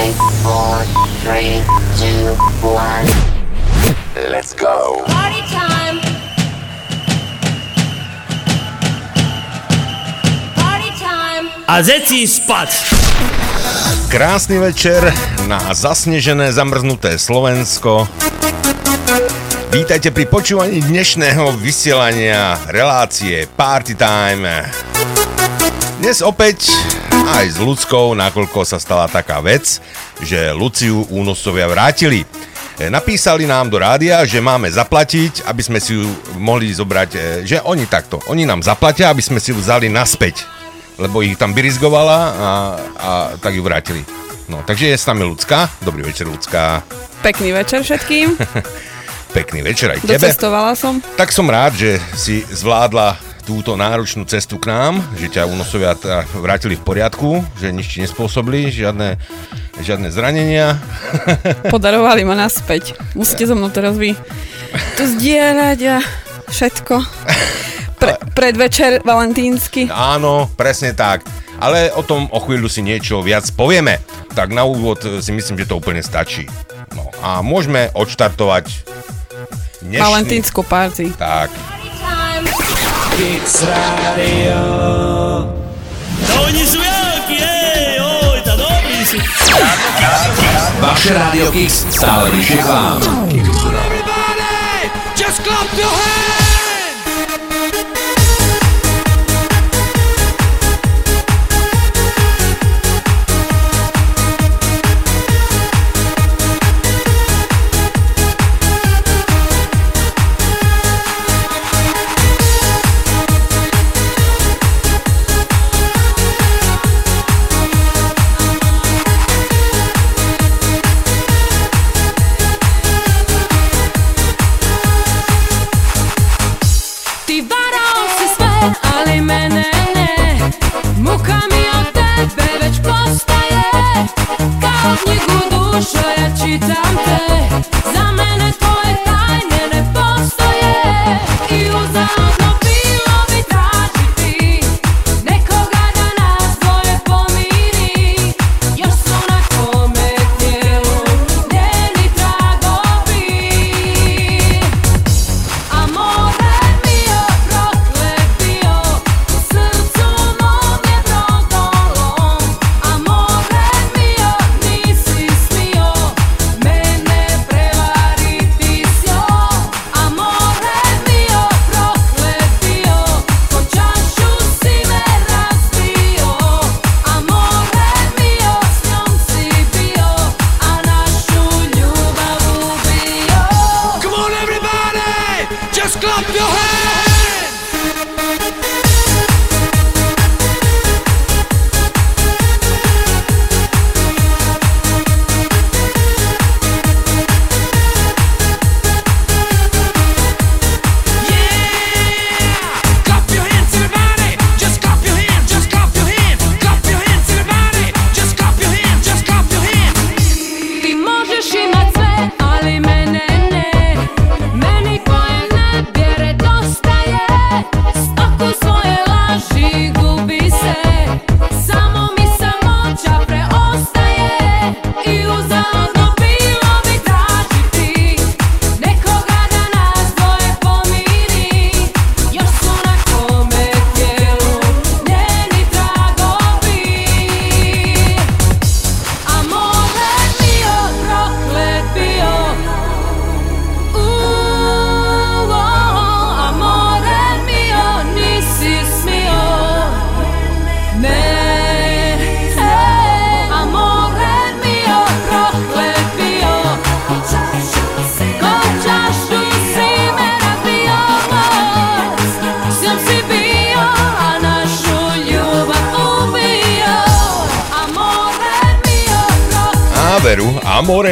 Five, four, three, two, one. Let's go. Party time. Party time. A zeci spať! Krásny večer na zasnežené, zamrznuté Slovensko. Vítajte pri počúvaní dnešného vysielania relácie Party Time. Dnes opäť aj s ľudskou, nakoľko sa stala taká vec, že Luciu únosovia vrátili. E, Napísali nám do rádia, že máme zaplatiť, aby sme si ju mohli zobrať, e, že oni takto, oni nám zaplatia, aby sme si ju vzali naspäť, lebo ich tam byrizgovala a, a tak ju vrátili. No, takže je s nami Lucka. Dobrý večer, Lucka. Pekný večer všetkým. Pekný večer aj tebe. Docestovala som. Tak som rád, že si zvládla túto náročnú cestu k nám, že ťa únosovia teda vrátili v poriadku, že nič ti nespôsobili, žiadne, žiadne zranenia. Podarovali ma naspäť. Musíte so mnou teraz vy to zdieľať a všetko. Pre, predvečer valentínsky. Áno, presne tak. Ale o tom o chvíľu si niečo viac povieme. Tak na úvod si myslím, že to úplne stačí. No a môžeme odštartovať dnešný... Valentínsku party. Tak, No oni sú jakí, ej, oj, tá dobrý sú. Vaše Rádio Kix stále bližšie k vám. Ty dušo ja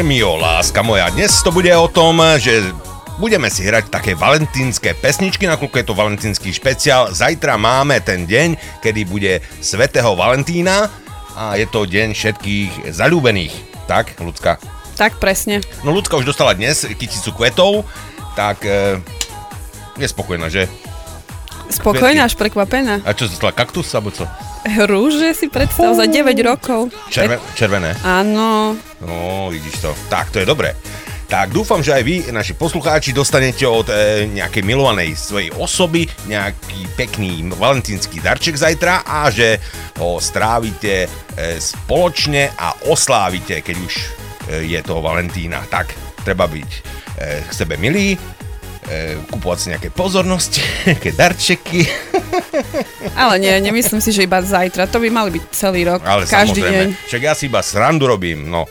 mio, láska moja. Dnes to bude o tom, že budeme si hrať také valentínske pesničky, nakoľko je to valentínsky špeciál. Zajtra máme ten deň, kedy bude svätého Valentína a je to deň všetkých zalúbených. Tak, ľudská? Tak presne. No ľudská už dostala dnes kyticu kvetov, tak e, je spokojná, že? Spokojná až prekvapená. A čo, dostala kaktus, alebo co? Rúže si predstav za 9 rokov. Červen, červené. Áno, No, vidíš to. Tak, to je dobré. Tak dúfam, že aj vy, naši poslucháči, dostanete od e, nejakej milovanej svojej osoby nejaký pekný valentínsky darček zajtra a že ho strávite e, spoločne a oslávite, keď už e, je toho Valentína. Tak, treba byť e, k sebe milý, e, kupovať si nejaké pozornosti, nejaké darčeky. ale nie, nemyslím si, že iba zajtra. To by mali byť celý rok, Ale každý deň. však ja si iba srandu robím, no.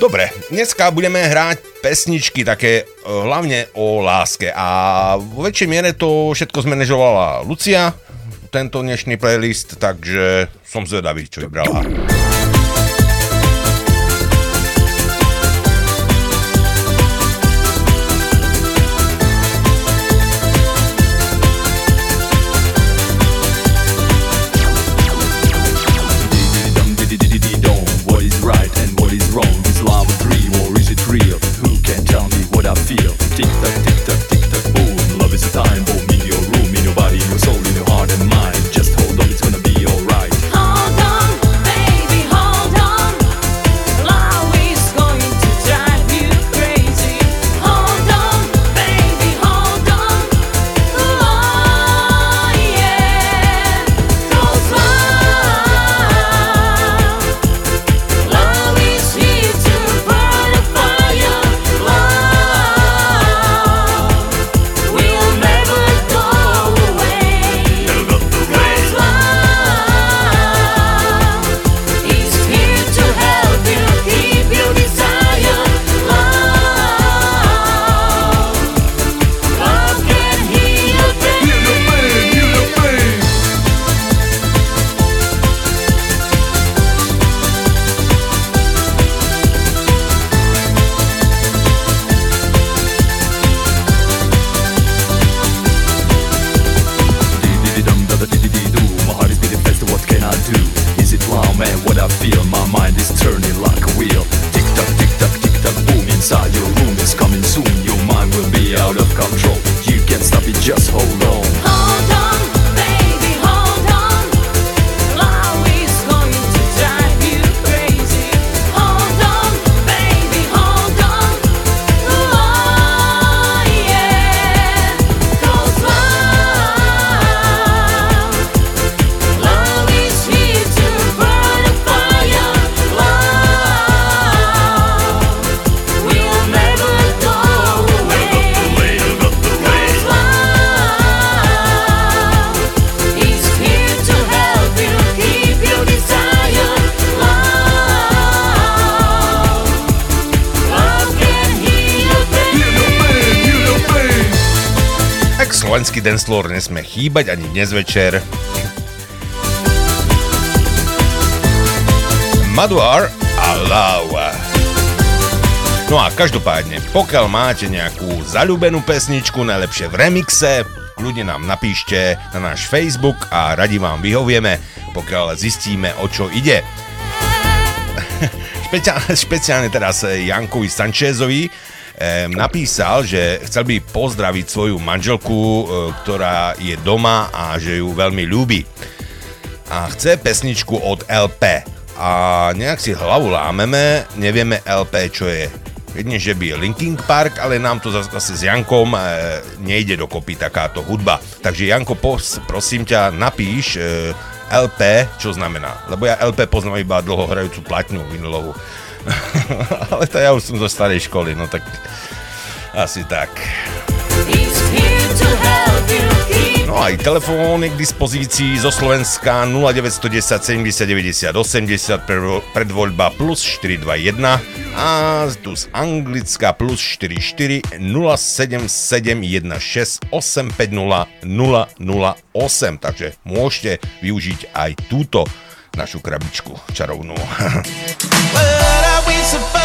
Dobre, dneska budeme hrať pesničky také e, hlavne o láske a vo väčšej miere to všetko zmanéžovala Lucia, tento dnešný playlist, takže som zvedavý, čo vybrala. Dance floor nesme chýbať ani dnes večer. Maduar a Love. No a každopádne, pokiaľ máte nejakú zalúbenú pesničku, najlepšie v remixe, ľudia nám napíšte na náš Facebook a radi vám vyhovieme, pokiaľ zistíme, o čo ide. Špeciálne, špeciálne teraz Jankovi Sanchezovi napísal, že chcel by pozdraviť svoju manželku, eh, ktorá je doma a že ju veľmi ľúbi. A chce pesničku od LP. A nejak si hlavu lámeme, nevieme LP, čo je. Jedne, že by Linkin Park, ale nám to zase s Jankom e, nejde dokopy takáto hudba. Takže Janko, pos, prosím ťa, napíš e, LP, čo znamená. Lebo ja LP poznám iba dlhohrajúcu platňu vinilovú. ale to ja už som zo starej školy, no tak asi tak. No aj telefón je k dispozícii zo Slovenska 0910 70 90 80 pre- predvoľba plus 421 a tu z Anglicka plus 44 077 16 850 008 takže môžete využiť aj túto našu krabičku čarovnú. What are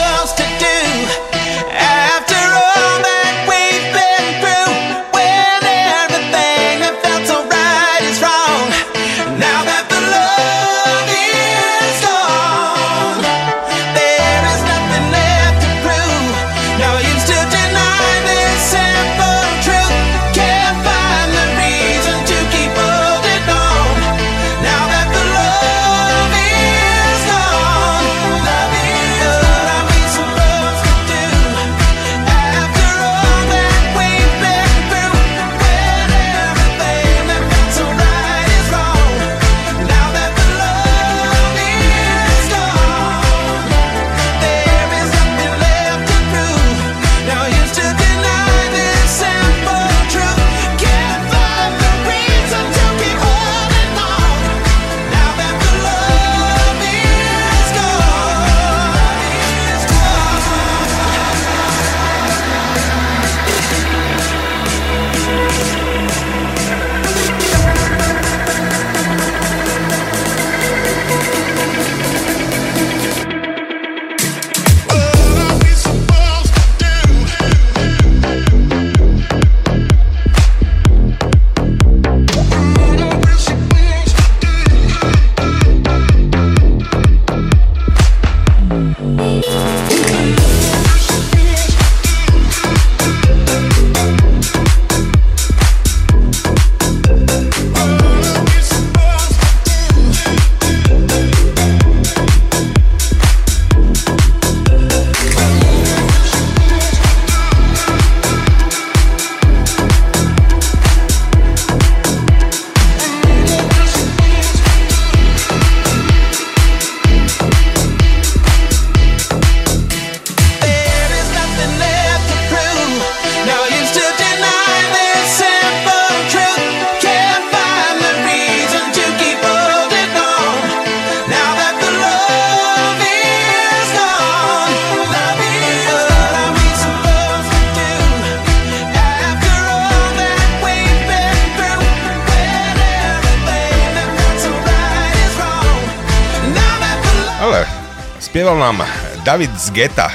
nám David z Geta,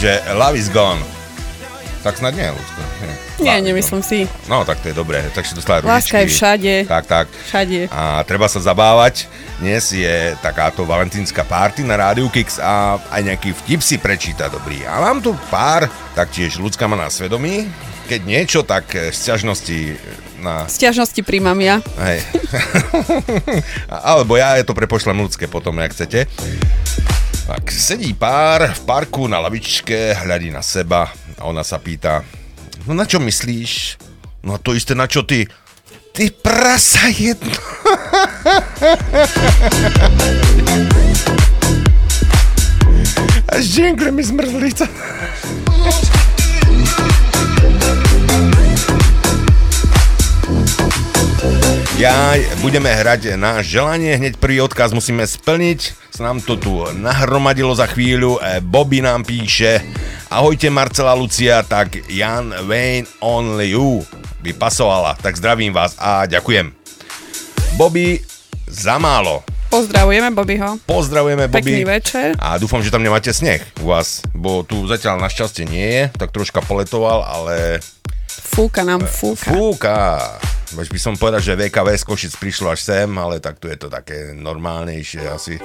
že Love is gone. Tak snad nie, Lucko. Nie, nemyslím si. No, tak to je dobré. Tak si dostala Láska je ružičky. všade. Tak, tak. Všade. A treba sa zabávať. Dnes je takáto valentínska party na Rádiu Kix a aj nejaký vtip si prečíta dobrý. A mám tu pár, taktiež ľudská má na svedomí. Keď niečo, tak sťažnosti na... Sťažnosti príjmam ja. Hej. Alebo ja je to prepošlem ľudské potom, jak chcete. Tak sedí pár v parku na lavičke, hľadí na seba a ona sa pýta, no na čo myslíš? No to isté na čo ty? Ty prasa jedno. Až džinkle mi zmrzlica. Ja budeme hrať na želanie, hneď prvý odkaz musíme splniť. Sa nám to tu nahromadilo za chvíľu. E, Bobby nám píše Ahojte Marcela Lucia, tak Jan Wayne Only You by pasovala. Tak zdravím vás a ďakujem. Bobby, za málo. Pozdravujeme Bobbyho. Pozdravujeme Bobby. Pekný večer. A dúfam, že tam nemáte sneh u vás, bo tu zatiaľ našťastie nie je, tak troška poletoval, ale Fúka nám, fúka. Fúka. Veď by som povedal, že VKV z Košic prišlo až sem, ale tak tu je to také normálnejšie asi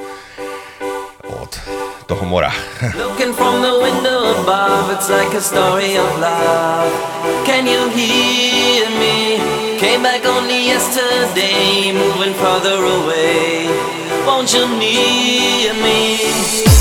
od toho mora. Looking from the window above, it's like a story of love. Can you hear me? Came back only yesterday, moving further away. Won't you near me?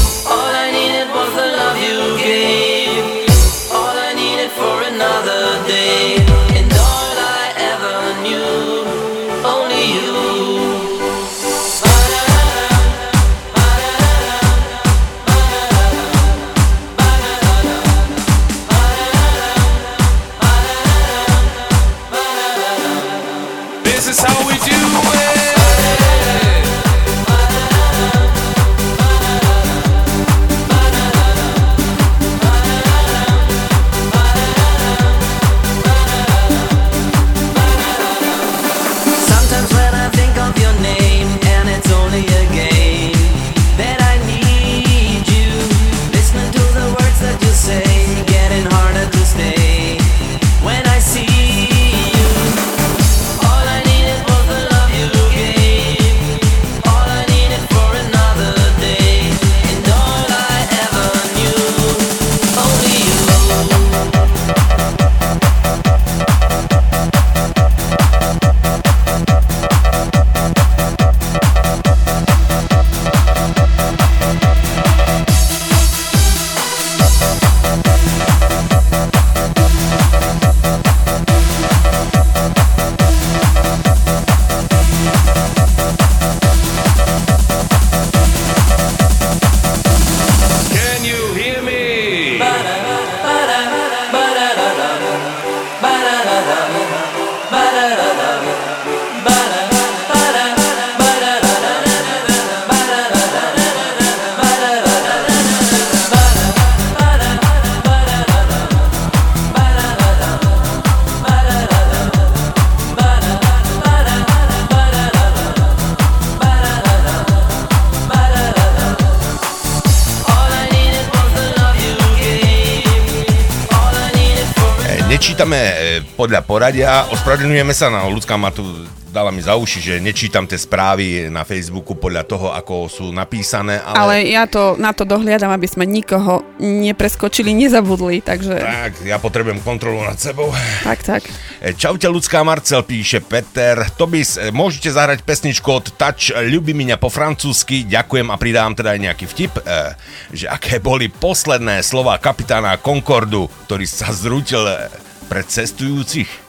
Poradia, ospravedlňujeme sa, no ľudská ma tu dala mi za uši, že nečítam tie správy na Facebooku podľa toho, ako sú napísané, ale... Ale ja to na to dohliadam, aby sme nikoho nepreskočili, nezabudli, takže Tak, ja potrebujem kontrolu nad sebou. tak, tak. E, Čaute ľudská Marcel, píše Peter. Tobis, môžete zahrať pesničku od Touch Ľubi miňa po francúzsky. Ďakujem a pridám teda aj nejaký vtip, e, že aké boli posledné slova kapitána Concordu, ktorý sa zrútil e, pred cestujúcich.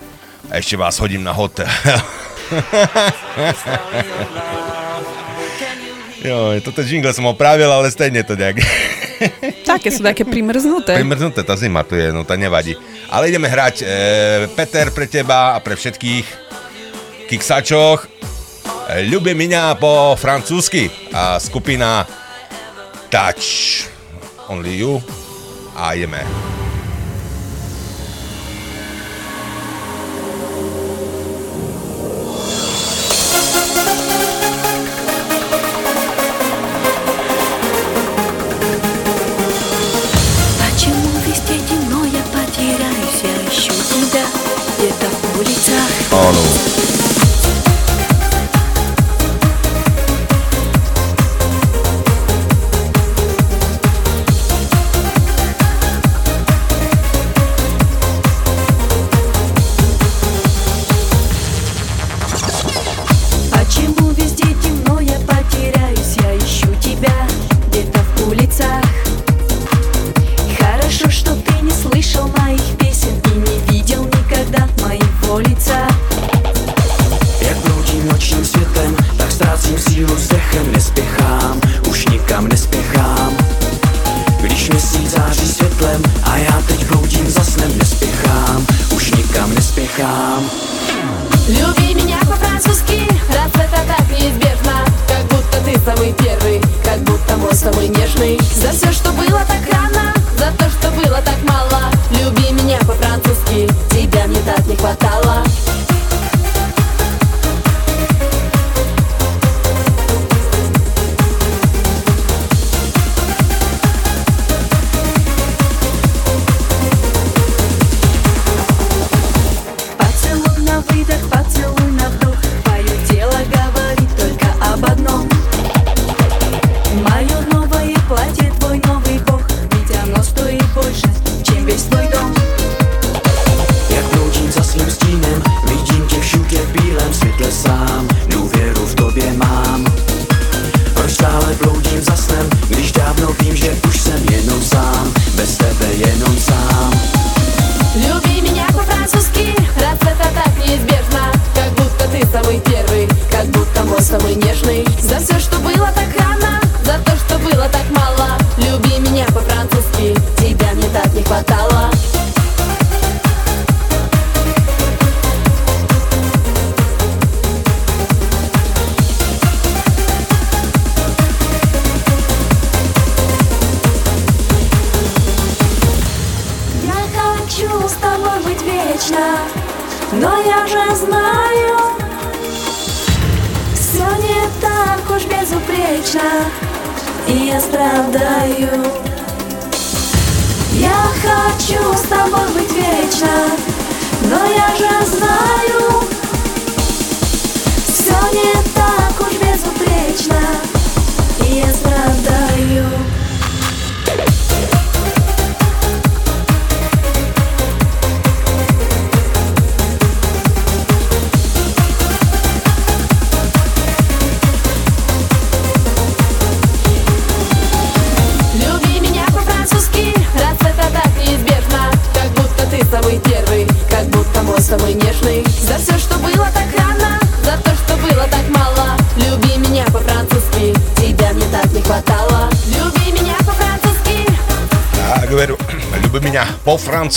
A ešte vás hodím na hotel. Jo, toto jingle som opravil, ale stejne to nejak. Také sú také primrznuté. Primrznuté, tá zima tu je, no to nevadí. Ale ideme hrať e, Peter pre teba a pre všetkých kiksačoch. Ľubi miňa po francúzsky a skupina Touch Only You a ideme.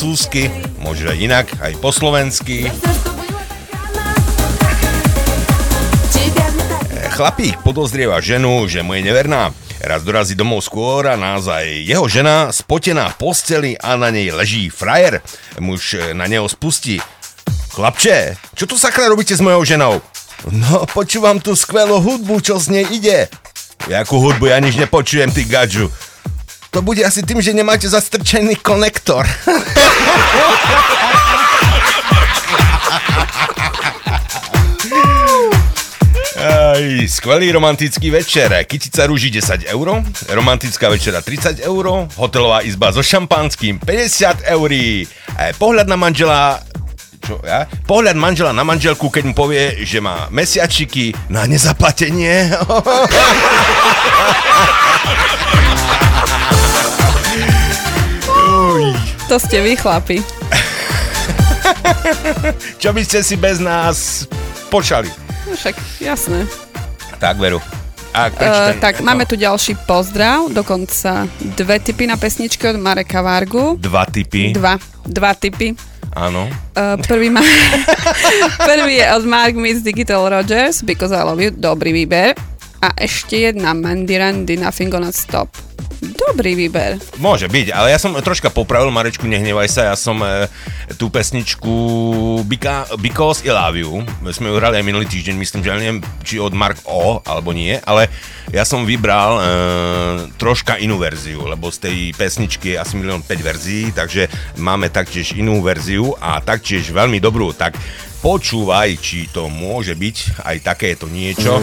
francúzsky, možno aj inak, aj po slovensky. Eh, chlapík podozrieva ženu, že mu je neverná. Raz dorazí domov skôr a naozaj jeho žena spotená v posteli a na nej leží frajer. Muž eh, na neho spustí. Chlapče, čo tu sakra robíte s mojou ženou? No, počúvam tú skvelú hudbu, čo z nej ide. Jakú hudbu, ja nič nepočujem, ty gadžu. To bude asi tým, že nemáte zastrčený konektor. Aj, skvelý romantický večer. Kytica rúži 10 eur, romantická večera 30 eur, hotelová izba so šampanským 50 eur. Pohľad na manžela čo ja? Pohľad manžela na manželku, keď mu povie, že má mesiačiky na nezaplatenie. To ste vy, chlapi. čo by ste si bez nás počali? No však, jasné. Tak, Veru. A Uh, tak to. máme tu ďalší pozdrav, dokonca dve typy na pesničky od Mareka Vargu. Dva typy. Dva, dva typy. Áno. Uh, prvý, má... prvý je od Mark Miss Digital Rogers, Because I Love You, dobrý výber. A ešte jedna Mandy Randy, Nothing Gonna Stop. Dobrý výber. Môže byť, ale ja som troška popravil, Marečku, nehnevaj sa, ja som e, tú pesničku Bika, Because I Love You, sme ju hrali aj minulý týždeň, myslím, že neviem, či od Mark O, alebo nie, ale ja som vybral e, troška inú verziu, lebo z tej pesničky je asi milión 5 verzií, takže máme taktiež inú verziu a taktiež veľmi dobrú, tak počúvaj, či to môže byť aj takéto niečo.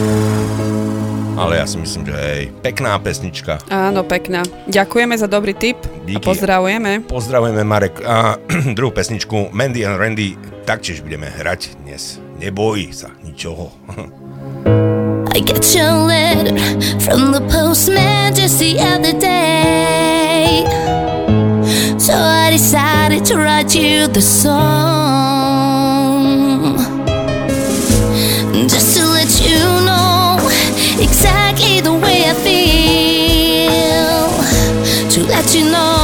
Ale ja si myslím, že hej, pekná pesnička. Áno, pekná. Ďakujeme za dobrý tip a Díky. pozdravujeme. Pozdravujeme Marek a druhú pesničku Mandy and Randy taktiež budeme hrať dnes. Neboj sa ničoho. I get your letter from the postman just the other day. So I decided to write you the song. exactly the way I feel to let you know.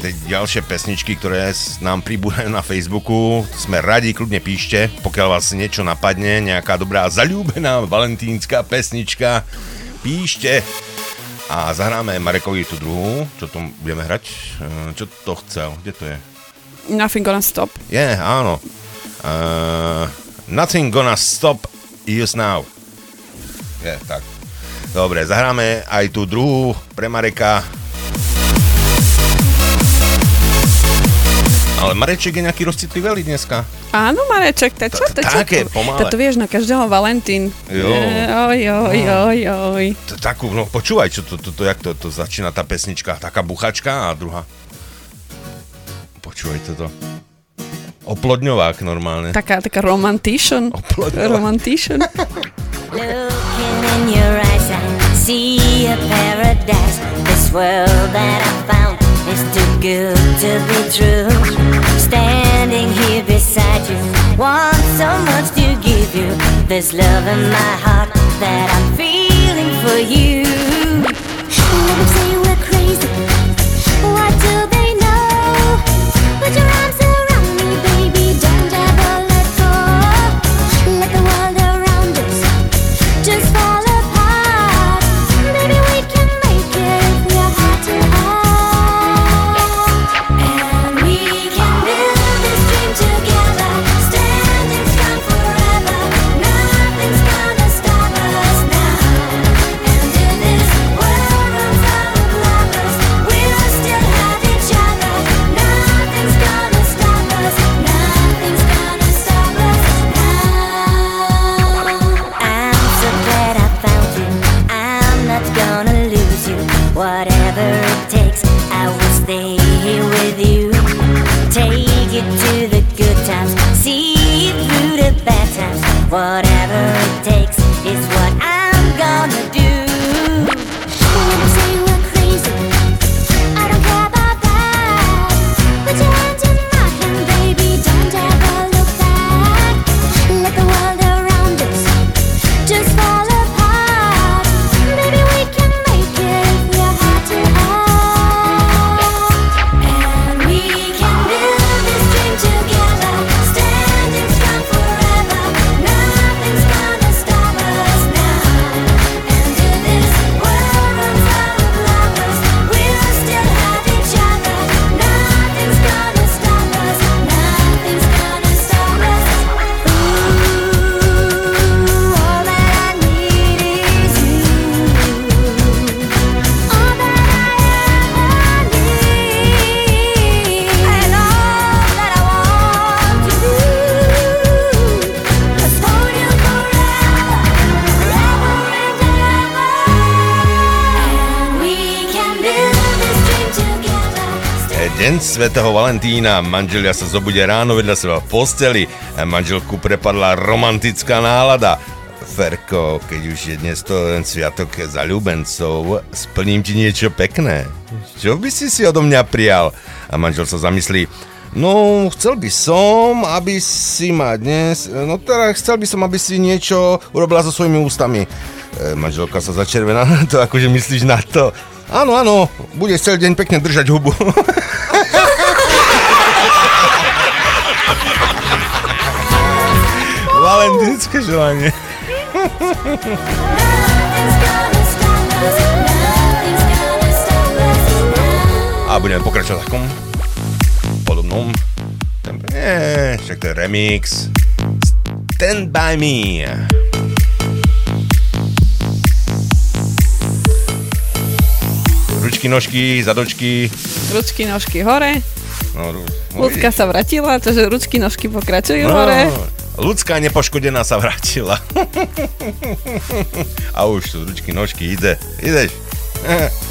Tie, ďalšie pesničky, ktoré nám pribúdajú na Facebooku, sme radi, kľudne píšte, pokiaľ vás niečo napadne, nejaká dobrá zalúbená valentínska pesnička, píšte. A zahráme Marekovi tú druhú, čo tu budeme hrať. Eh, Čo to chcel? Kde to je? Nothing gonna stop. Je, áno. Uh, nothing gonna stop us now. Je, tak. Dobre, zahráme aj tú druhú pre Mareka. Ale Mareček je nejaký rozcitlivý dneska. Áno, Mareček, to čo? To čo? také, pomalé. To vieš, na každého Valentín. Jo. Oj, oj, oj, oj. T- Takú, no počúvaj, čo to, to, to, jak to, to začína tá pesnička, taká buchačka a druhá. Počúvaj toto. Oplodňovák normálne. Taká, taká romantition. Romantition. Looking in your eyes, I see a paradise. This world that I too good to be true. Standing here beside you, want so much to give you. There's love in my heart that I'm feeling for you. Svätého Valentína, manželia sa zobudia ráno vedľa seba v posteli, manželku prepadla romantická nálada. Ferko, keď už je dnes to len sviatok zalúbencov, splním ti niečo pekné. Čo by si si odo mňa prijal? A manžel sa zamyslí, no chcel by som, aby si ma dnes, no teda chcel by som, aby si niečo urobila so svojimi ústami. E, manželka sa začervená na to, akože myslíš na to. Áno, áno, bude celý deň pekne držať hubu. Valentínske želanie. A budeme pokračovať v takom podobnom. Nie, však to je remix. Stand by me. Ručky, nožky, zadočky. Ručky, nožky hore. No, ru- Ľudská sa vrátila, takže ručky, nožky pokračujú No, hore. Ľudská nepoškodená sa vrátila. A už sú ručky, nožky, ide. Ideš.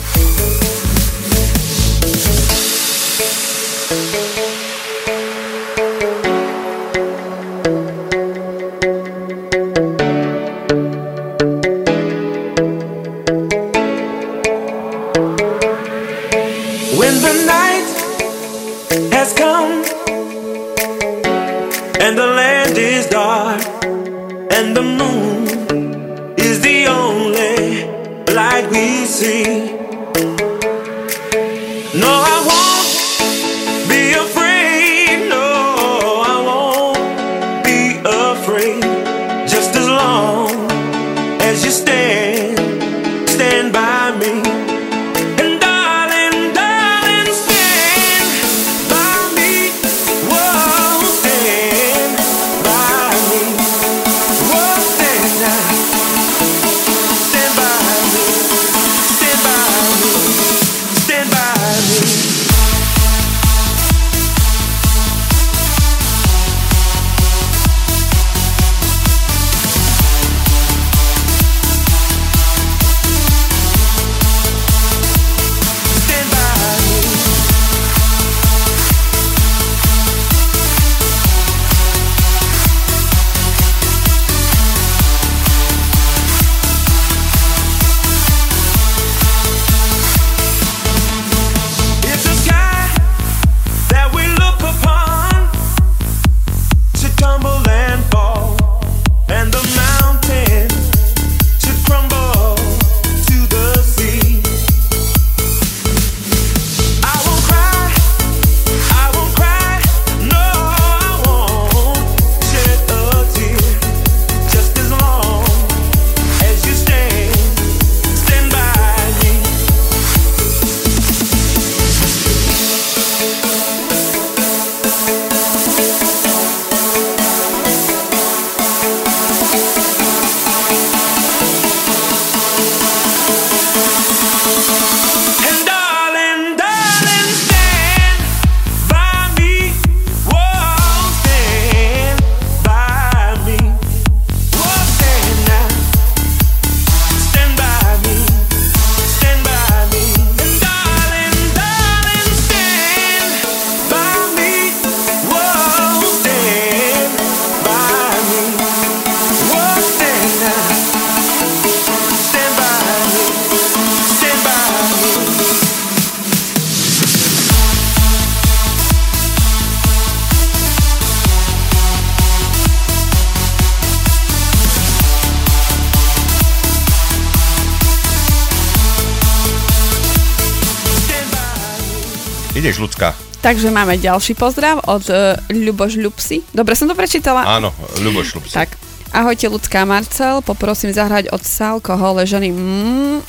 Takže máme ďalší pozdrav od uh, Ľuboš Ľupsi. Dobre som to prečítala? Áno, Ľuboš Šlupsi. Tak. Ahojte, ľudská Marcel, poprosím zahrať od Salko Hole ženy. Mm,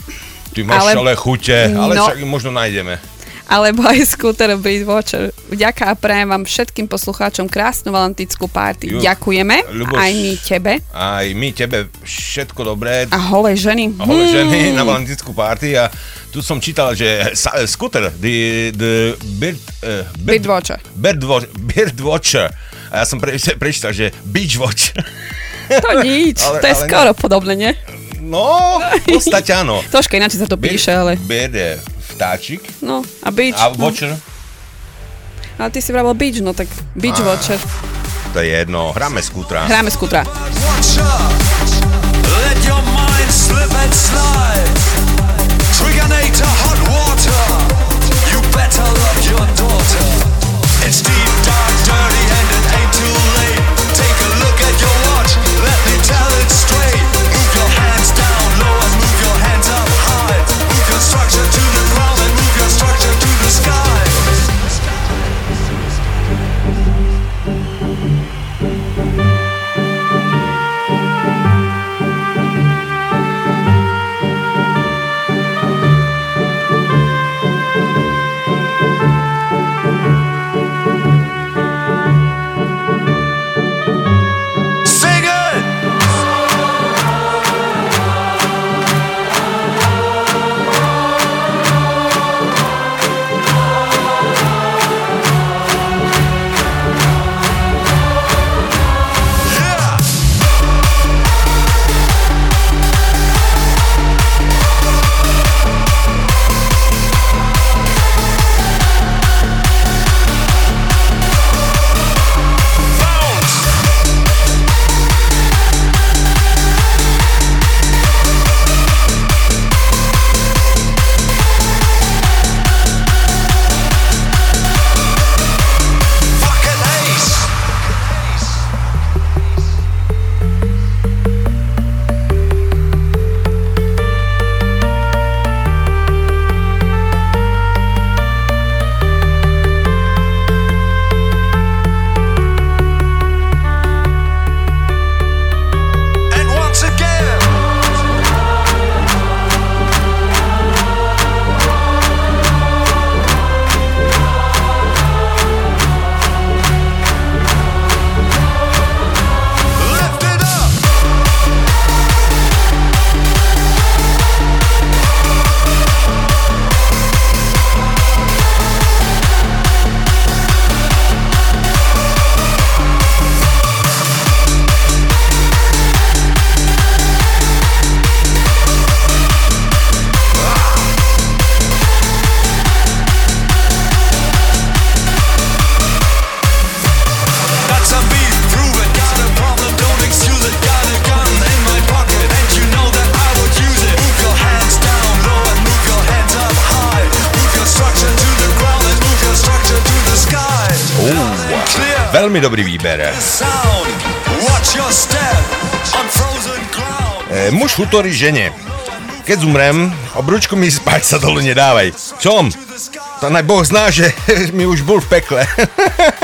Ty máš ale, Ale- chute, ale No. však možno nájdeme. alebo aj Scooter Breed Watcher. Vďaka a prajem vám všetkým poslucháčom krásnu valentínsku párty. Ju- Ďakujeme, Ľuboš- aj my tebe. Aj my tebe všetko dobré. A holé ženy. A holé ženy Hmm. na valentínsku party a tu som čítal, že scooter, the, the bird, uh, bird, Birdwatcher. bird, wa- bird watcher. A ja som pre, prečítal, že beach watch. To nič, Ale- to je ale skoro podobné, nie? No, v podstate áno. Troška ináč sa to píše, ale... Bird je vtáčik No, a beach. a no. watcher, Ale ty si vravel beach, no tak beach Á. watcher. to je jedno, hráme skútra. Hráme skútra. Let your mind slip and slide. Let me tell it straight. Veľmi dobrý výber. Sound, watch your step on frozen ground. E, muž futorí žene. Keď zumrem, obručku mi spať sa dolu nedávaj. Čom? To naj Boh zná, že mi už bol v pekle.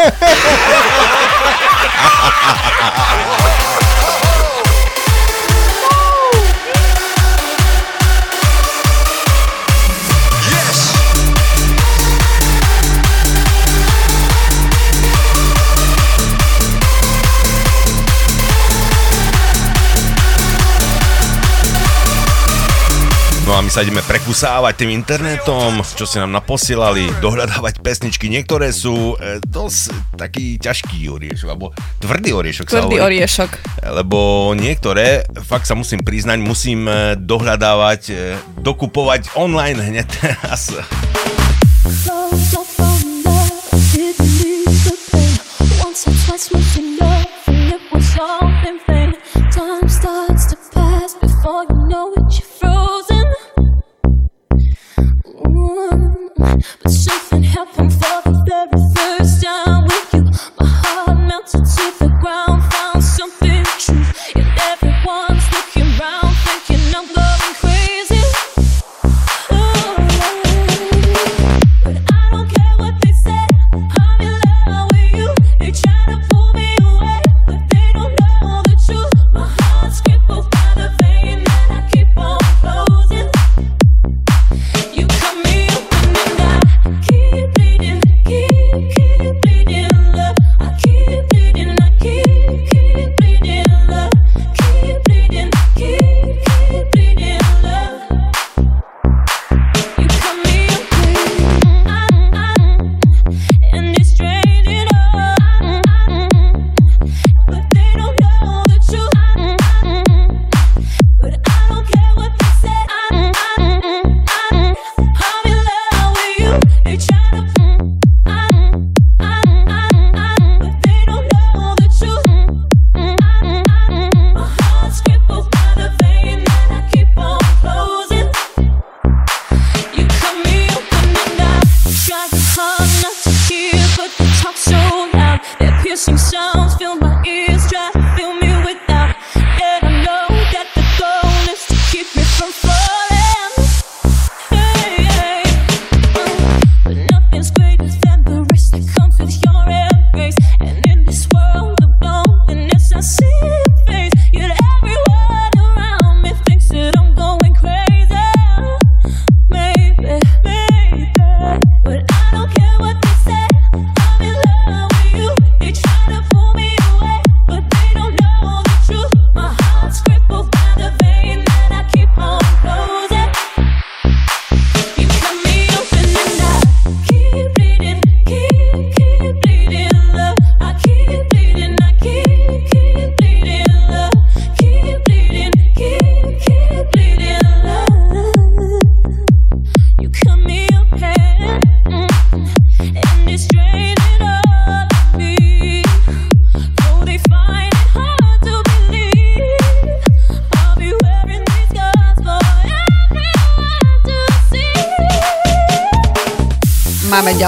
sa ideme prekusávať tým internetom, čo si nám naposielali, dohľadávať pesničky. Niektoré sú e, dosť taký ťažký oriešok, alebo tvrdý oriešok sa Tvrdý hovorí. oriešok. Lebo niektoré, fakt sa musím priznať, musím e, dohľadávať, e, dokupovať online hneď teraz.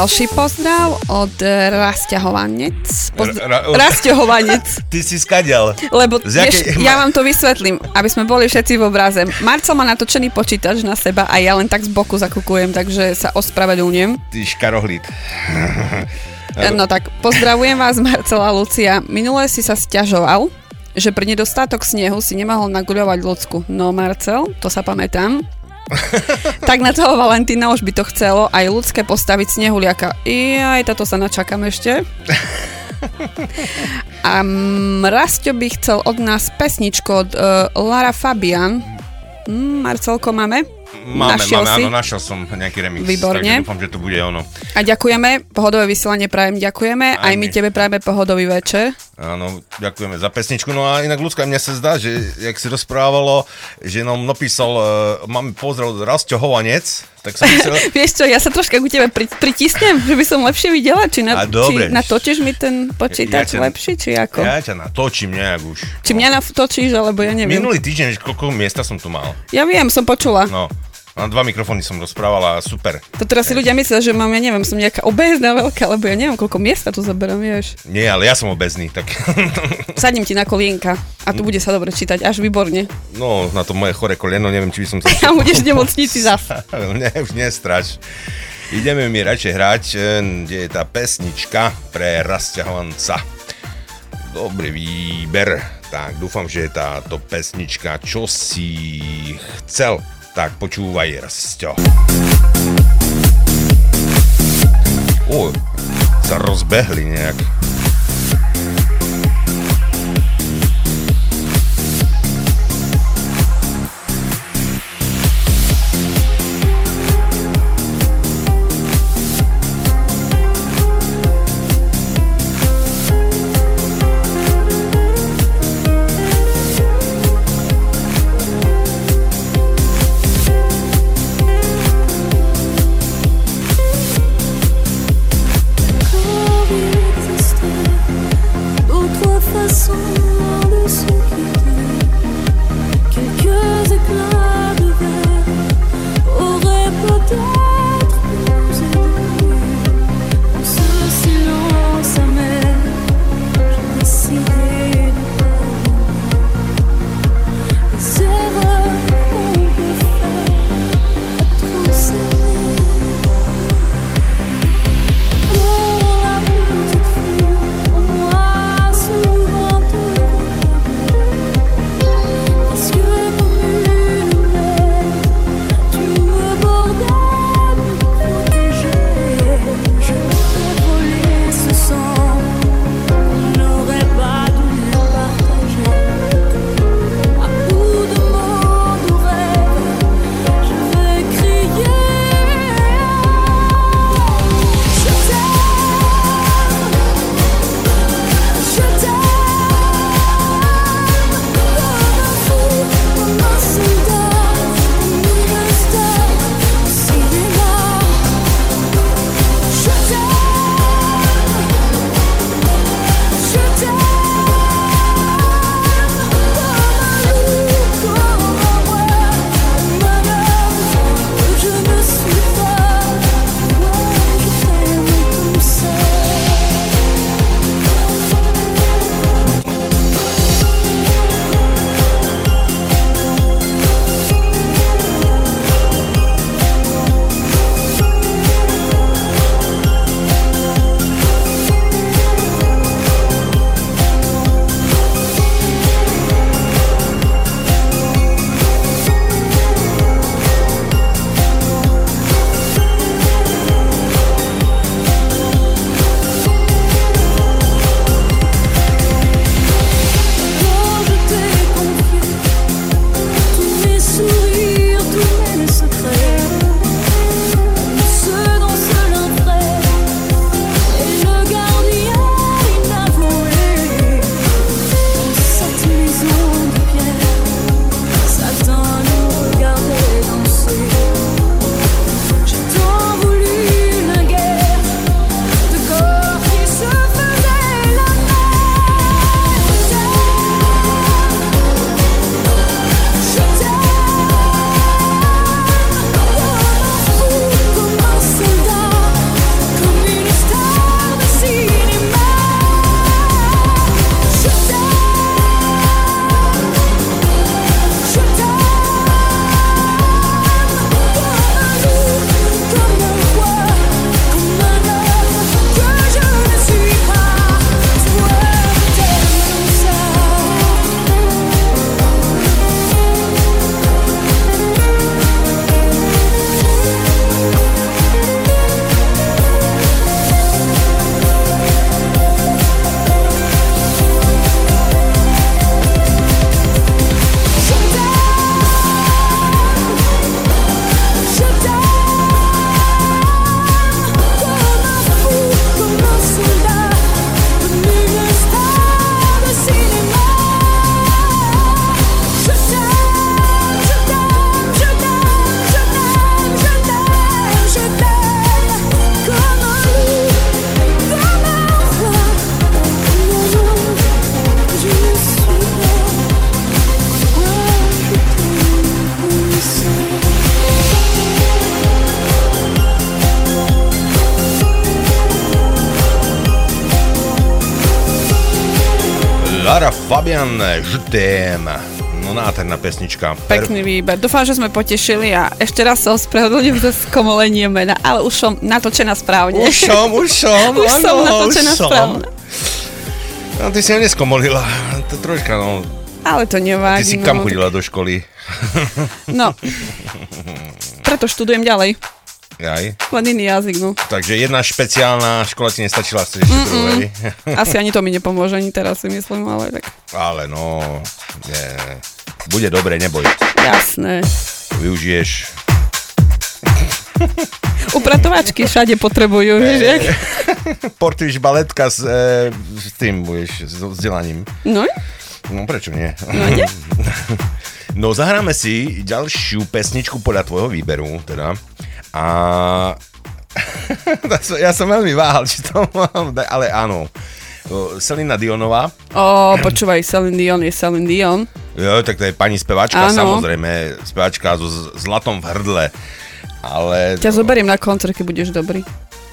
Ďalší pozdrav od eh, Rasťahovanec. Poz- Ra- ra- Rasťahovanec. Ty si skadial. Lebo Z jakej- vieš, ja vám to vysvetlím, aby sme boli všetci v obraze. Marcel má natočený počítač na seba a ja len tak z boku zakukujem, takže sa ospravedlňujem. Ty škarohlíd. No tak, pozdravujem vás Marcela Lucia. Minule si sa stiažoval, že pri nedostatok snehu si nemohol naguľovať ľudsku. No Marcel, to sa pamätám. Tak na toho Valentína už by to chcelo aj ľudské postaviť snehuliaka. I aj toto sa načakám ešte. A Rastio by chcel od nás pesničku od uh, Lara Fabian. Mm, Marcelko, máme? Máme, Našiel máme, si? áno, našiel som nejaký remix. Výborne. Takže dúfam, že to bude ono. A ďakujeme, pohodové vysielanie prajem, ďakujeme. Aj, Aj my tebe prajeme pohodový večer. Áno, ďakujeme za pesničku. No a inak ľudská, mne sa zdá, že jak si rozprávalo, že nám napísal, uh, máme pozdrav Rastio Hovanec, tak som myslel, Vieš čo, ja sa troška ku tebe pri, pritisnem, že by som lepšie videla, či, na, A dobre. či natočíš mi ten počítač Ja ťa- lepší, či ako? ja ťa natočím nejak už. Či mňa natočíš, alebo ja neviem. Minulý týždeň, koľko miesta som tu mal. Ja viem, som počula. No, Na dva mikrofóny som rozprával a super. To teraz si ľudia myslia, že mám, ja neviem, som nejaká obézna veľká, lebo ja neviem, koľko miesta tu zaberám, vieš. Nie, ale ja som obezný, tak Sadím ti na kolienka a tu bude sa dobre čítať, až výborne. no na to moje chore koleno, neviem, či by som sa... A budeš v nemocnici zas. ne, už nestrač. Ideme mi radšej hrať, e, kde je tá pesnička pre rozťahovanca. Dobrý výber. Tak, dúfam, že je táto pesnička, čo si chcel. Tak, počúvaj, Rastio. Ó, sa rozbehli nejak. Fabian Žutém. No nádherná pesnička. Per- Pekný výber. Dúfam, že sme potešili a ešte raz sa ospravedlňujem za skomolenie mena, ale už som natočená správne. Už som, už som, už som áno, natočená už som. správne. No, ty si ho neskomolila. To troška, no. Ale to Ty nevadí. si no, kam tak- chodila do školy? No. Preto študujem ďalej. Jaj. Len iný jazyk, no. Takže jedna špeciálna škola ti nestačila, ešte druhej. Asi ani to mi nepomôže, ani teraz si myslím, ale tak Ale no, nie. Bude dobre, neboj. jasné. Využiješ. Upratovačky všade potrebujú, vieš, jak? Portuješ baletka s, e, s tým, budeš, s vzdelaním. No, No prečo nie? no nie? No zahráme si ďalšiu pesničku podľa tvojho výberu, teda. A ja som veľmi váhal, či to mám ale áno. O, Selina Dionová, Ó, počúvaj, Celine Dion je Celine Dion. jo, tak to je pani speváčka, Áno. samozrejme, speváčka so zlatom v hrdle. Ale... Ťa zoberiem na koncert, keď budeš dobrý.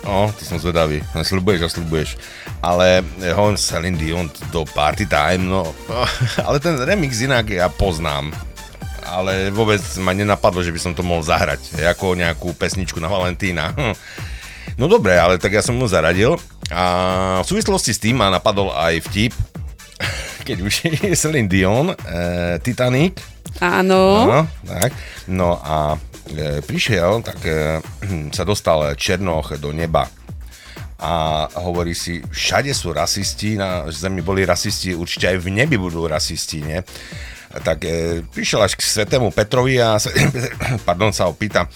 No, ty som zvedavý. Sľubuješ a sľubuješ. Ale eh, hovorím Celine Dion do Party Time, no. Ale ten remix inak ja poznám. Ale vôbec ma nenapadlo, že by som to mohol zahrať. Ako nejakú pesničku na Valentína. Hm. No dobre, ale tak ja som mu zaradil. A v súvislosti s tým ma napadol aj vtip, keď už je Celine Dion, eh, Titanic, Áno. Áno, tak. No a e, prišiel, tak e, sa dostal Černoch do neba a hovorí si, všade sú rasisti, na zemi boli rasisti, určite aj v nebi budú rasisti, nie? Tak e, prišiel až k svetému Petrovi a pardon, sa ho pýta,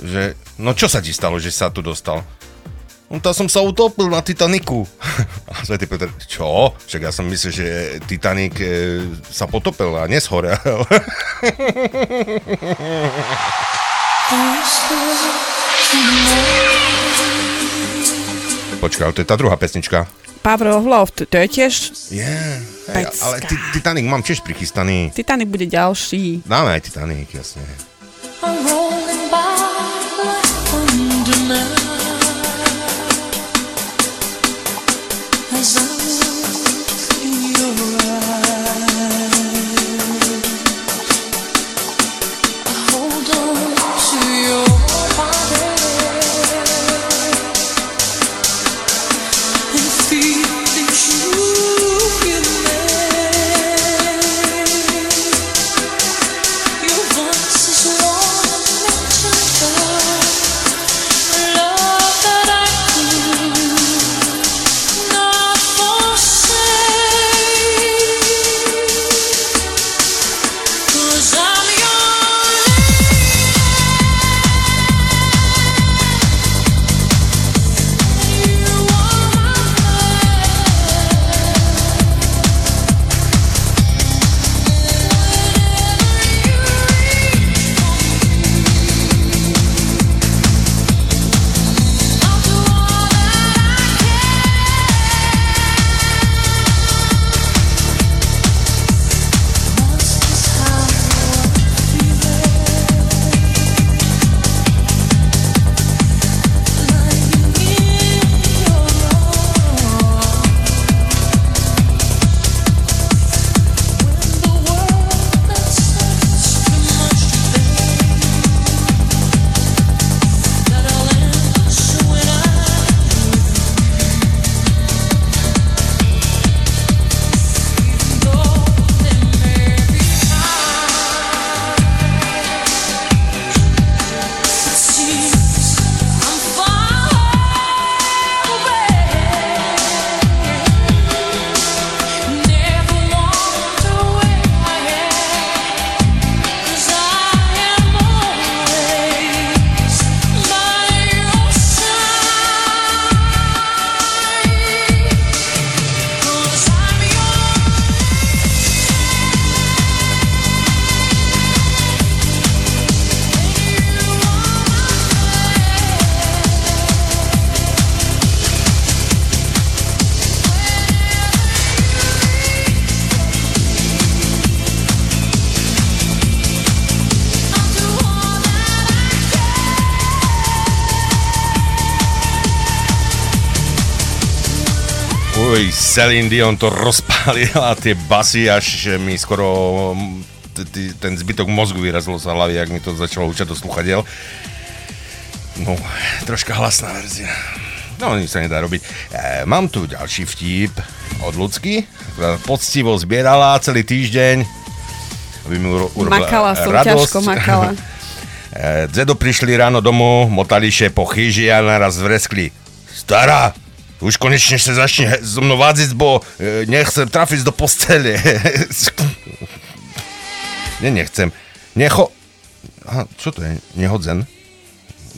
že no čo sa ti stalo, že sa tu dostal? No to som sa utopil na Titaniku. A Svetý Peter, čo? Však ja som myslel, že Titanic e, sa potopil a neshorel. Počkaj, to je tá druhá pesnička. Power of Love, to, to je tiež... Yeah, hej, ale ti- Titanic mám tiež prichystaný. Titanic bude ďalší. Dáme aj Titanic, jasne. I'm rolling by as Celine Dion to rozpálila tie basy, až mi skoro mm, ten zbytok mozgu vyrazil z hlavy, ak mi to začalo učať do sluchadiel. No, troška hlasná verzia. No, nič sa nedá robiť. E, mám tu ďalší vtip od Lucky, ktorá poctivo zbierala celý týždeň, aby mi uro- urobila Makala som, radosť. ťažko makala. E, Dedo prišli ráno domov, motali po chyži a naraz vreskli. Stará, už sa začne he- so mnou vádziť, bo e, nechcem trafiť do postele. Nie, nechcem. Necho... Aha, čo to je? Nehodzen?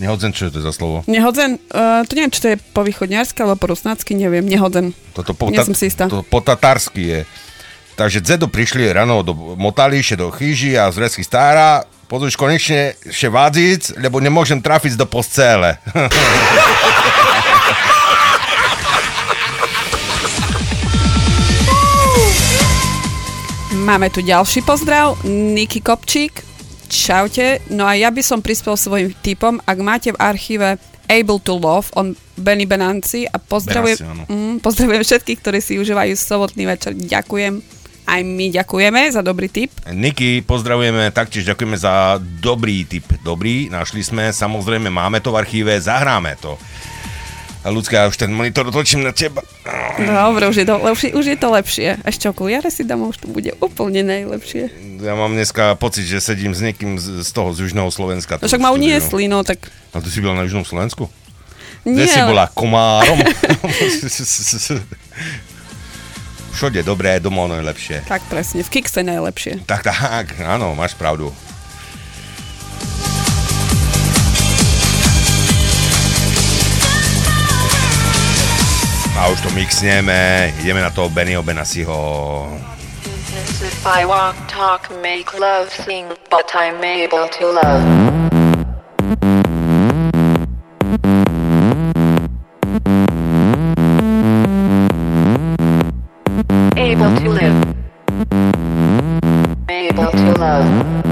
Nehodzen, čo je to za slovo? Nehodzen, uh, to neviem, či to je po východňarsky alebo po rusnácky, neviem, nehodzen. Toto po, Nie som si istá. To po tatarsky je. Takže Zedo prišli ráno do Motalíše, do chyži a z Resky stará, pozriš konečne še vádziť, lebo nemôžem trafiť do postele. Máme tu ďalší pozdrav, Niky Kopčík. Čaute, no a ja by som prispel svojim tipom, ak máte v archíve Able to Love on Benny Benanci a pozdravujem, Benassi, mm, pozdravujem všetkých, ktorí si užívajú sobotný večer. Ďakujem. Aj my ďakujeme za dobrý tip. Niky, pozdravujeme, taktiež ďakujeme za dobrý tip. Dobrý, našli sme, samozrejme máme to v archíve, zahráme to. A ľudská, už ten monitor otočím na teba. Dobre, už je to, je- už je to lepšie. Ešte okuliare si dám, už to bude úplne najlepšie. Ja mám dneska pocit, že sedím s niekým z, z toho, z Južného Slovenska. No však ma uniesli, no tak... A ty si bola na Južnom Slovensku? Nie, Kde si bola? Komárom? Všade dobré, domov najlepšie. Tak presne, v Kikse najlepšie. Tak, tak, áno, máš pravdu. A už to mixneme, ideme na toho Bennyho. If I walk, talk, make love, sing, but I'm able to love. Able to live. Able to love.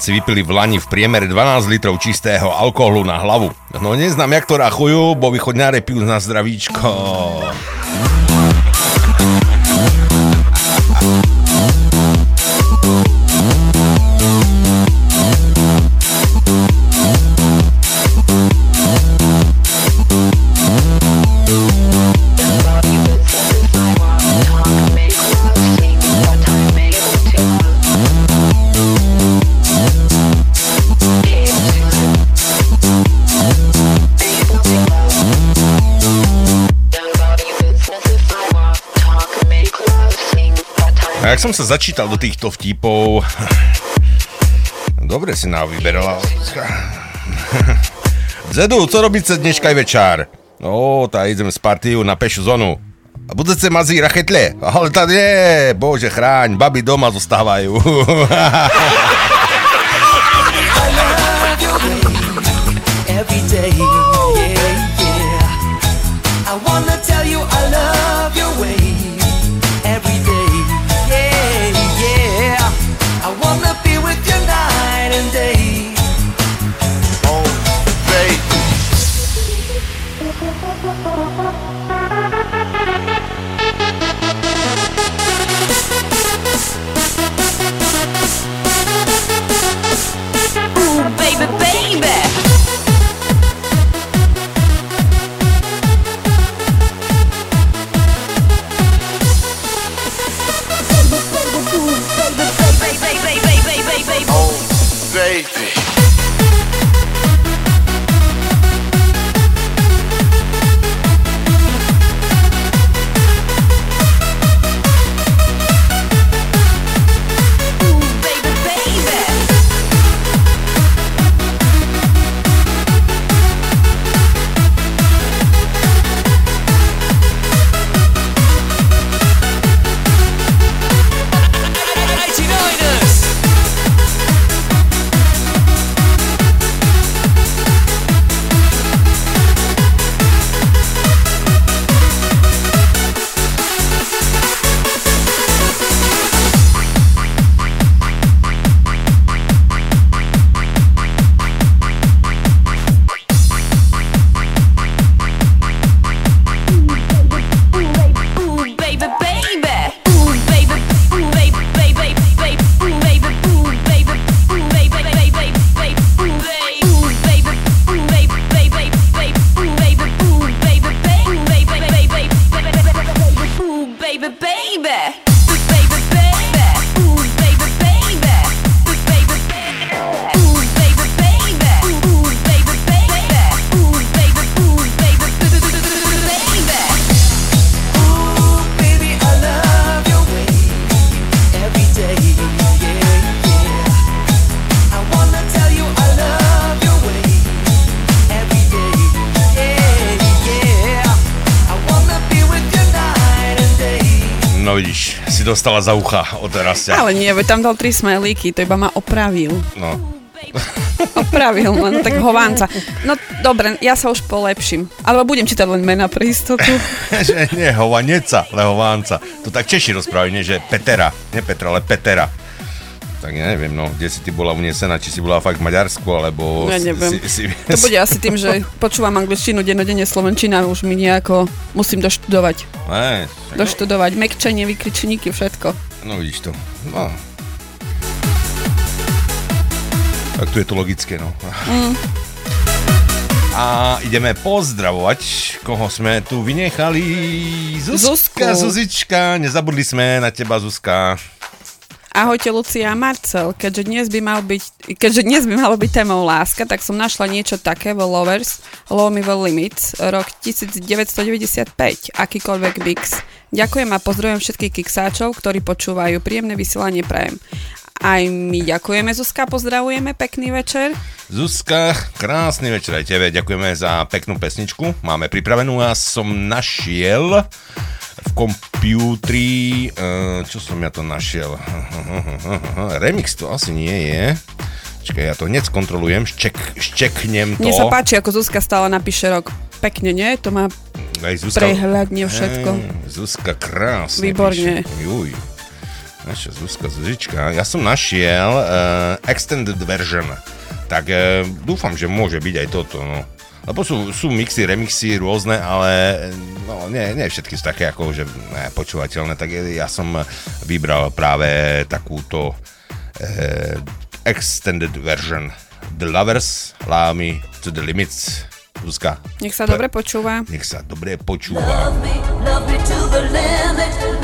Slováci vypili v Lani v priemere 12 litrov čistého alkoholu na hlavu. No neznám, jak to rachujú, bo východňáre pijú na zdravíčko. Jak som sa začítal do týchto vtipov... Dobre si nám vyberala. Zedu, co robíte dneška večer? No, tá ideme z partiu na pešu zónu. A budete mazí rachetle? Ale tady nie, bože chráň, baby doma zostávajú. dostala za ucha od Rastia. Ale nie, veď tam dal tri smajlíky, to iba ma opravil. No. Opravil ma, no tak hovánca. No dobre, ja sa už polepším. Alebo budem čítať len mena pre istotu. že nie hovaneca, ale hovánca. To tak Češi rozprávajú, nie, že Petera. Nie Petra, ale Petera. Tak ja neviem, no, kde si ty bola unesená, či si bola fakt v Maďarsku, alebo... Ja neviem. Si, si, To bude asi tým, že počúvam angličtinu dennodenne, slovenčina už mi nejako musím doštudovať. Ne, Doštudovať, mekčenie, vykričníky, všetko. no vidíš to. No. Tak tu je to logické, no. Mm. A ideme pozdravovať, koho sme tu vynechali. Zuzka, Zuzku. Zuzička, nezabudli sme na teba, Zuzka. Ahojte Lucia a Marcel, keďže dnes by mal byť, keďže dnes by malo byť témou láska, tak som našla niečo také vo Lovers, The Limits, rok 1995, akýkoľvek mix. Ďakujem a pozdravujem všetkých kiksáčov, ktorí počúvajú. Príjemné vysielanie prajem. Aj my ďakujeme, Zuzka, pozdravujeme, pekný večer. Zuzka, krásny večer aj tebe, ďakujeme za peknú pesničku. Máme pripravenú, ja som našiel v kompútri, eh, čo som ja to našiel? Remix to asi nie je. Čakaj, ja to hneď skontrolujem, šček, ščeknem to. Mne sa páči, ako Zuzka stále napíše rok. Pekne, nie? To má Aj Zuzka, prehľadne všetko. Hej, Zuzka krásne Výborne. píše. Juj. Naša Zuzka Zuzička. Ja som našiel uh, extended version. Tak uh, dúfam, že môže byť aj toto. No. Lebo sú, sú mixy, remixy rôzne, ale no, nie, nie všetky sú také ako, že ne, počúvateľné. Tak ja som vybral práve takúto uh, extended version. The Lovers, Allow Me to the Limits. Zuzka. Nech sa dobre počúva. Nech sa dobre počúva. Love me to the limit.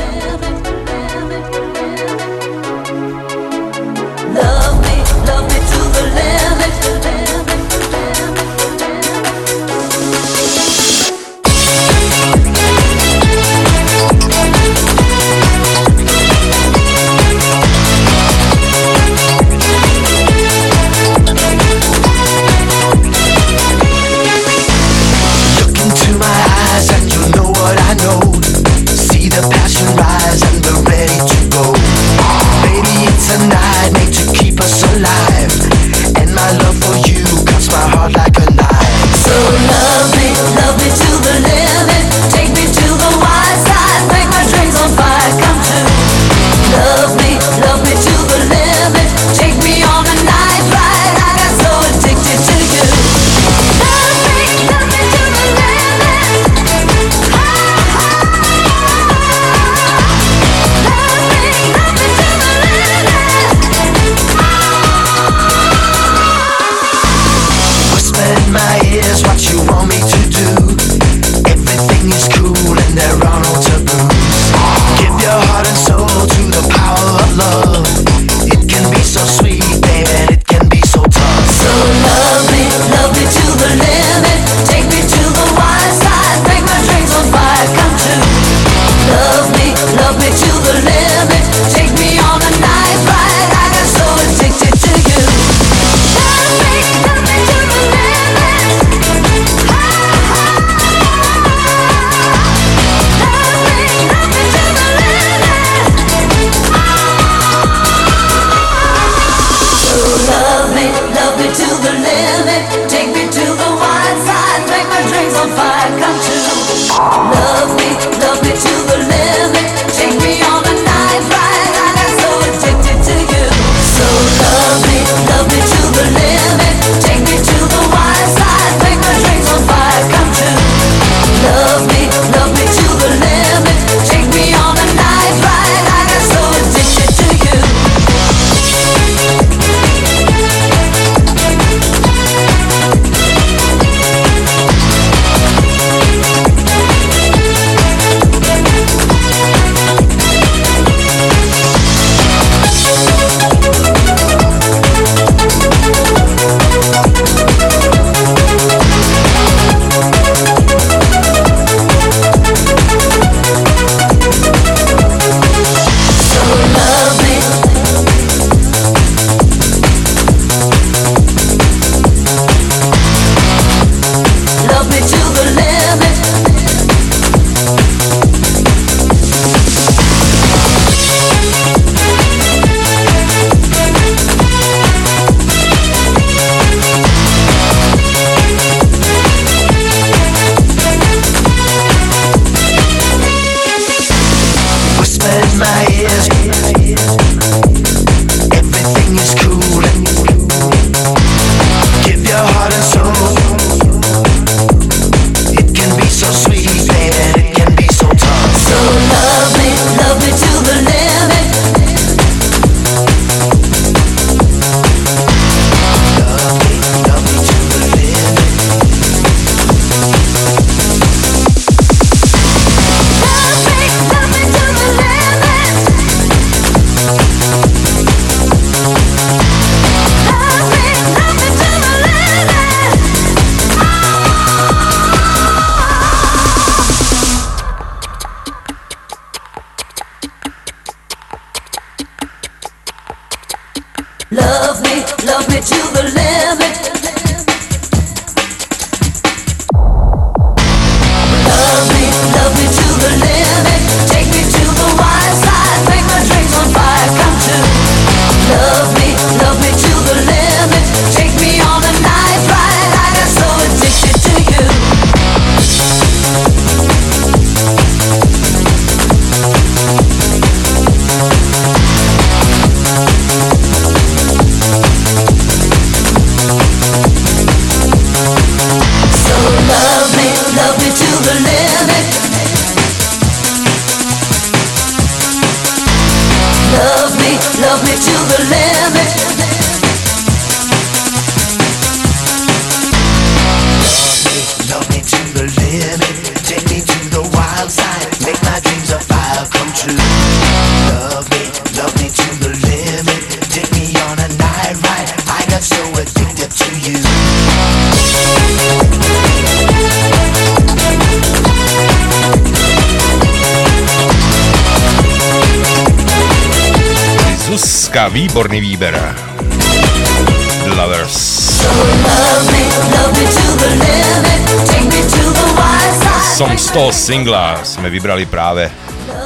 singla sme vybrali práve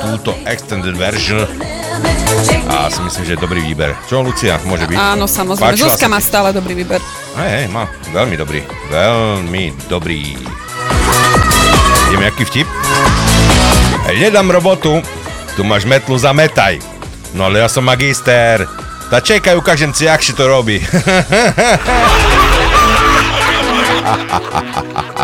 túto extended version a si myslím, že je dobrý výber. Čo, Lucia, môže byť? Áno, samozrejme. Páčila Zuzka má stále dobrý výber. Hej, hej, má. Veľmi dobrý. Veľmi dobrý. Ideme, aký vtip? Nedám robotu, tu máš metlu, zametaj. No ale ja som magister. Ta čekaj, ukážem si, jak si to robí.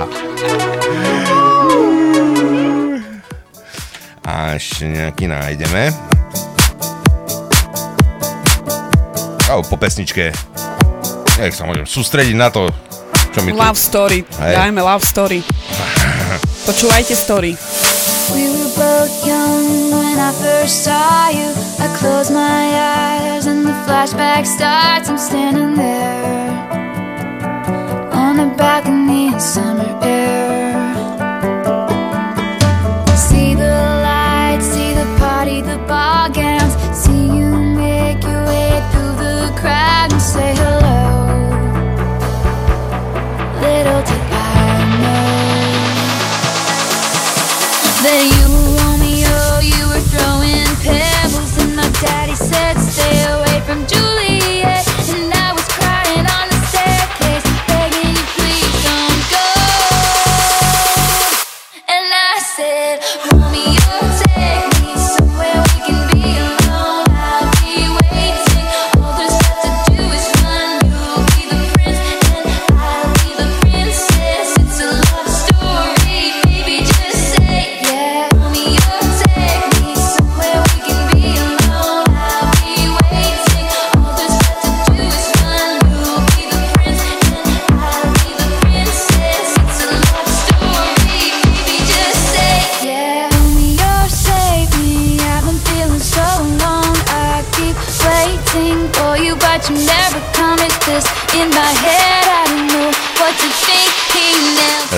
ešte nejaký nájdeme. A po pesničke. Nech sa môžem sústrediť na to, čo mi Love tu... story. Hej. Dajme love story. Počúvajte story. We were both young when I first saw you I close my eyes and the flashback starts I'm standing there On the balcony in summer air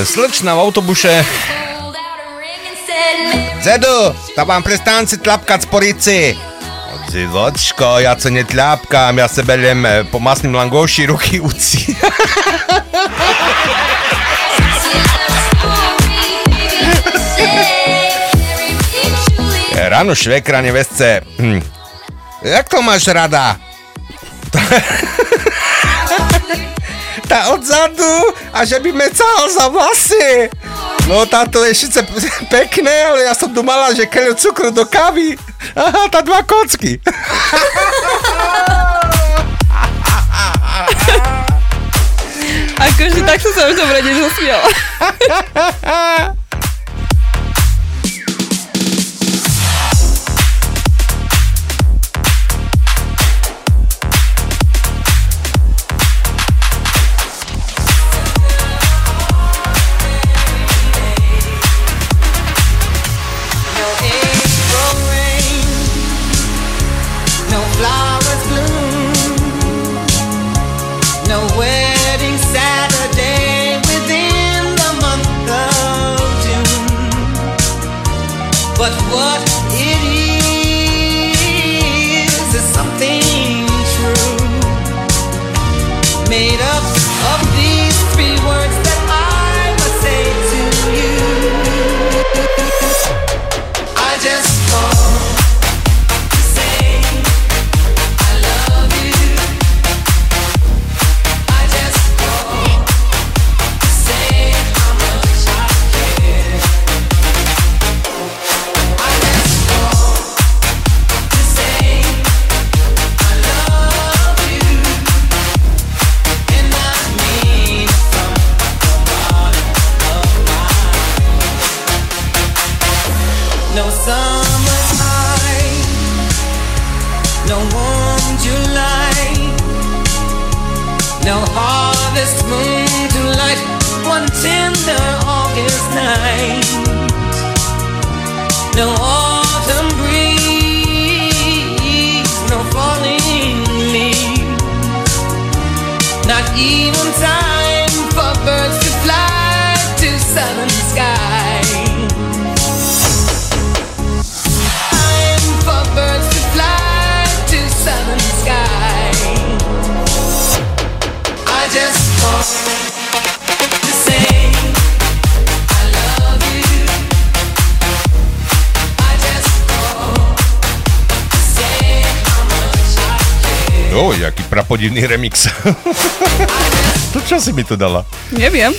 Slečna v autobuse. Zedu, tam vám prestánci tlapkať z polici. Dziwoczko, ja co nie tlapkam, ja se beriem e, po masnym langoši ruky uci. Ráno švekra nevestce. Hm. Jak to máš rada? Tá odzadu a že by mecal za vlasy. No táto je síce pekné, ale ja som dumala, že keľu cukru do kávy. Aha, tá dva kocky. Akože tak som sa už dobre. No I care. O, jaký prapodivný remix. to čo si mi tu dala? Neviem.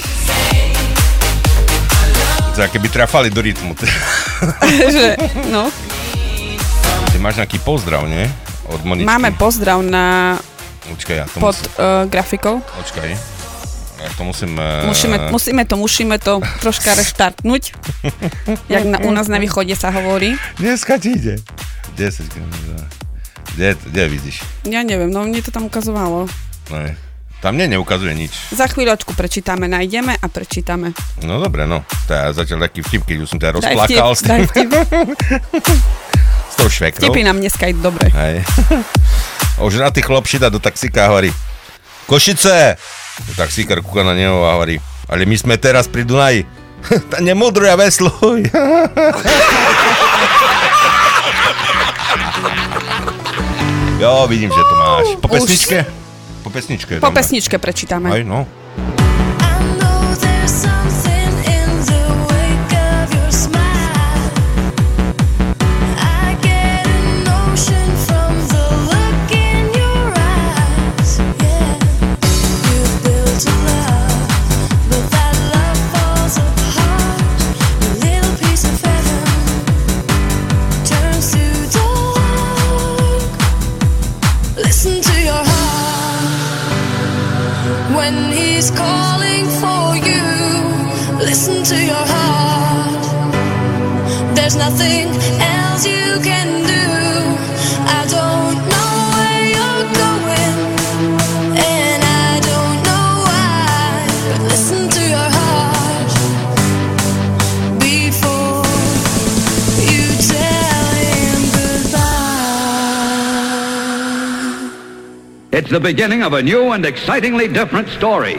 To aké by trafali do rytmu. že, no. Ty máš nejaký pozdrav, nie? Od Moničky. Máme pozdrav na Počkaj, ja to pod musím... uh, grafikou. Počkaj. Ja to musím... Uh... Musíme, musíme to, musíme to troška reštartnúť. Jak na, u nás na východe sa hovorí. Dneska ti ide. 10 km. Kde, kde vidíš? Ja neviem, no mne to tam ukazovalo. Ne. Tam mne neukazuje nič. Za chvíľočku prečítame, nájdeme a prečítame. No dobre, no. To je zatiaľ taký vtip, keď už som Daj rozplakal. vtip, daj vtip. S tou švekrou. Vtipy nám dneska idú dobre. Hej. Už na tých chlopšita do taxíka a hovorí Košice! Taxíkar kúka na neho a hovorí ale my sme teraz pri Dunaji. Ta nemudruj a vesluj. Jo, vidím, že to máš. Po pesničke? Po pesničke. Po pesničke prečítame. Aj, no. Beginning of a new and excitingly different story.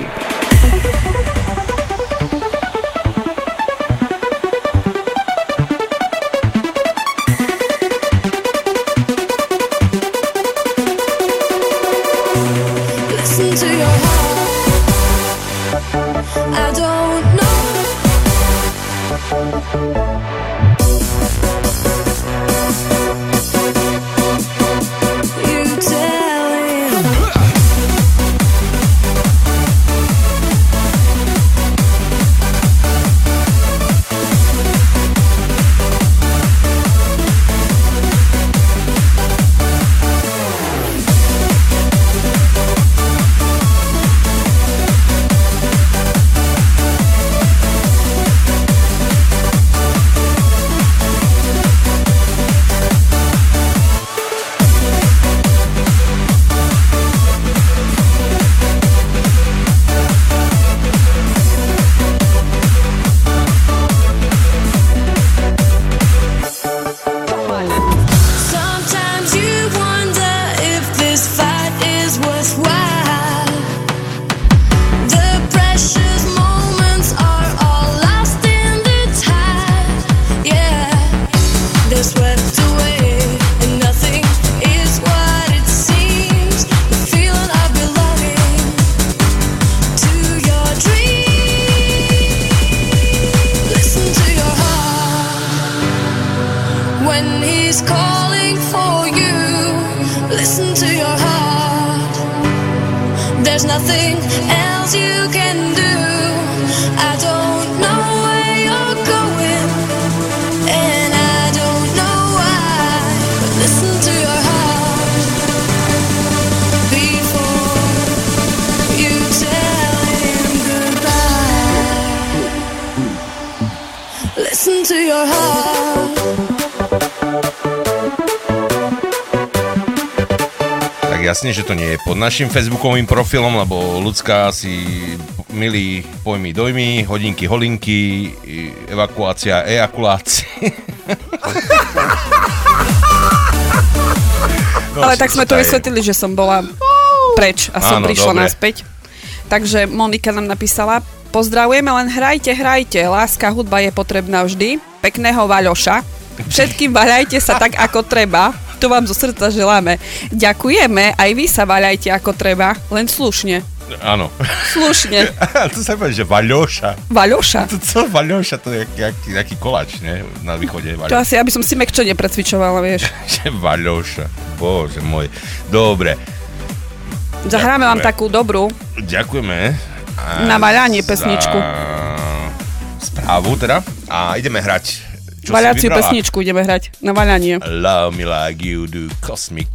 Našim facebookovým profilom, lebo ľudská si milí pojmy dojmy, hodinky, holinky, evakuácia, ejakulácia. No, Ale tak sme to je. vysvetlili, že som bola preč a som Áno, prišla dobre. naspäť. Takže Monika nám napísala, pozdravujeme, len hrajte, hrajte, láska, hudba je potrebná vždy. Pekného Vaľoša. Všetkým vaľajte sa tak, ako treba. To vám zo srdca želáme. Ďakujeme, aj vy sa vaľajte ako treba, len slušne. Áno. Slušne. to sa povie, že Vaľoša. Vaľoša. To co Vaľoša, to je jaký, jaký koláč, ne? Na východe To Vaľoša. asi, aby som si mekčo neprecvičovala, vieš. Že Vaľoša. Bože môj. Dobre. Zahráme vám Ďakujeme. takú dobrú Ďakujeme. A Na vaľanie pesničku. Správu teda. A ideme hrať. Čo vaľaciu pesničku ideme hrať na vaľanie. Love me like you do Cosmic.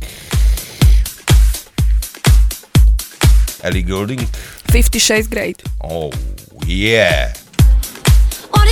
Ellie Goulding. Fifty Shades Great. Oh, yeah. What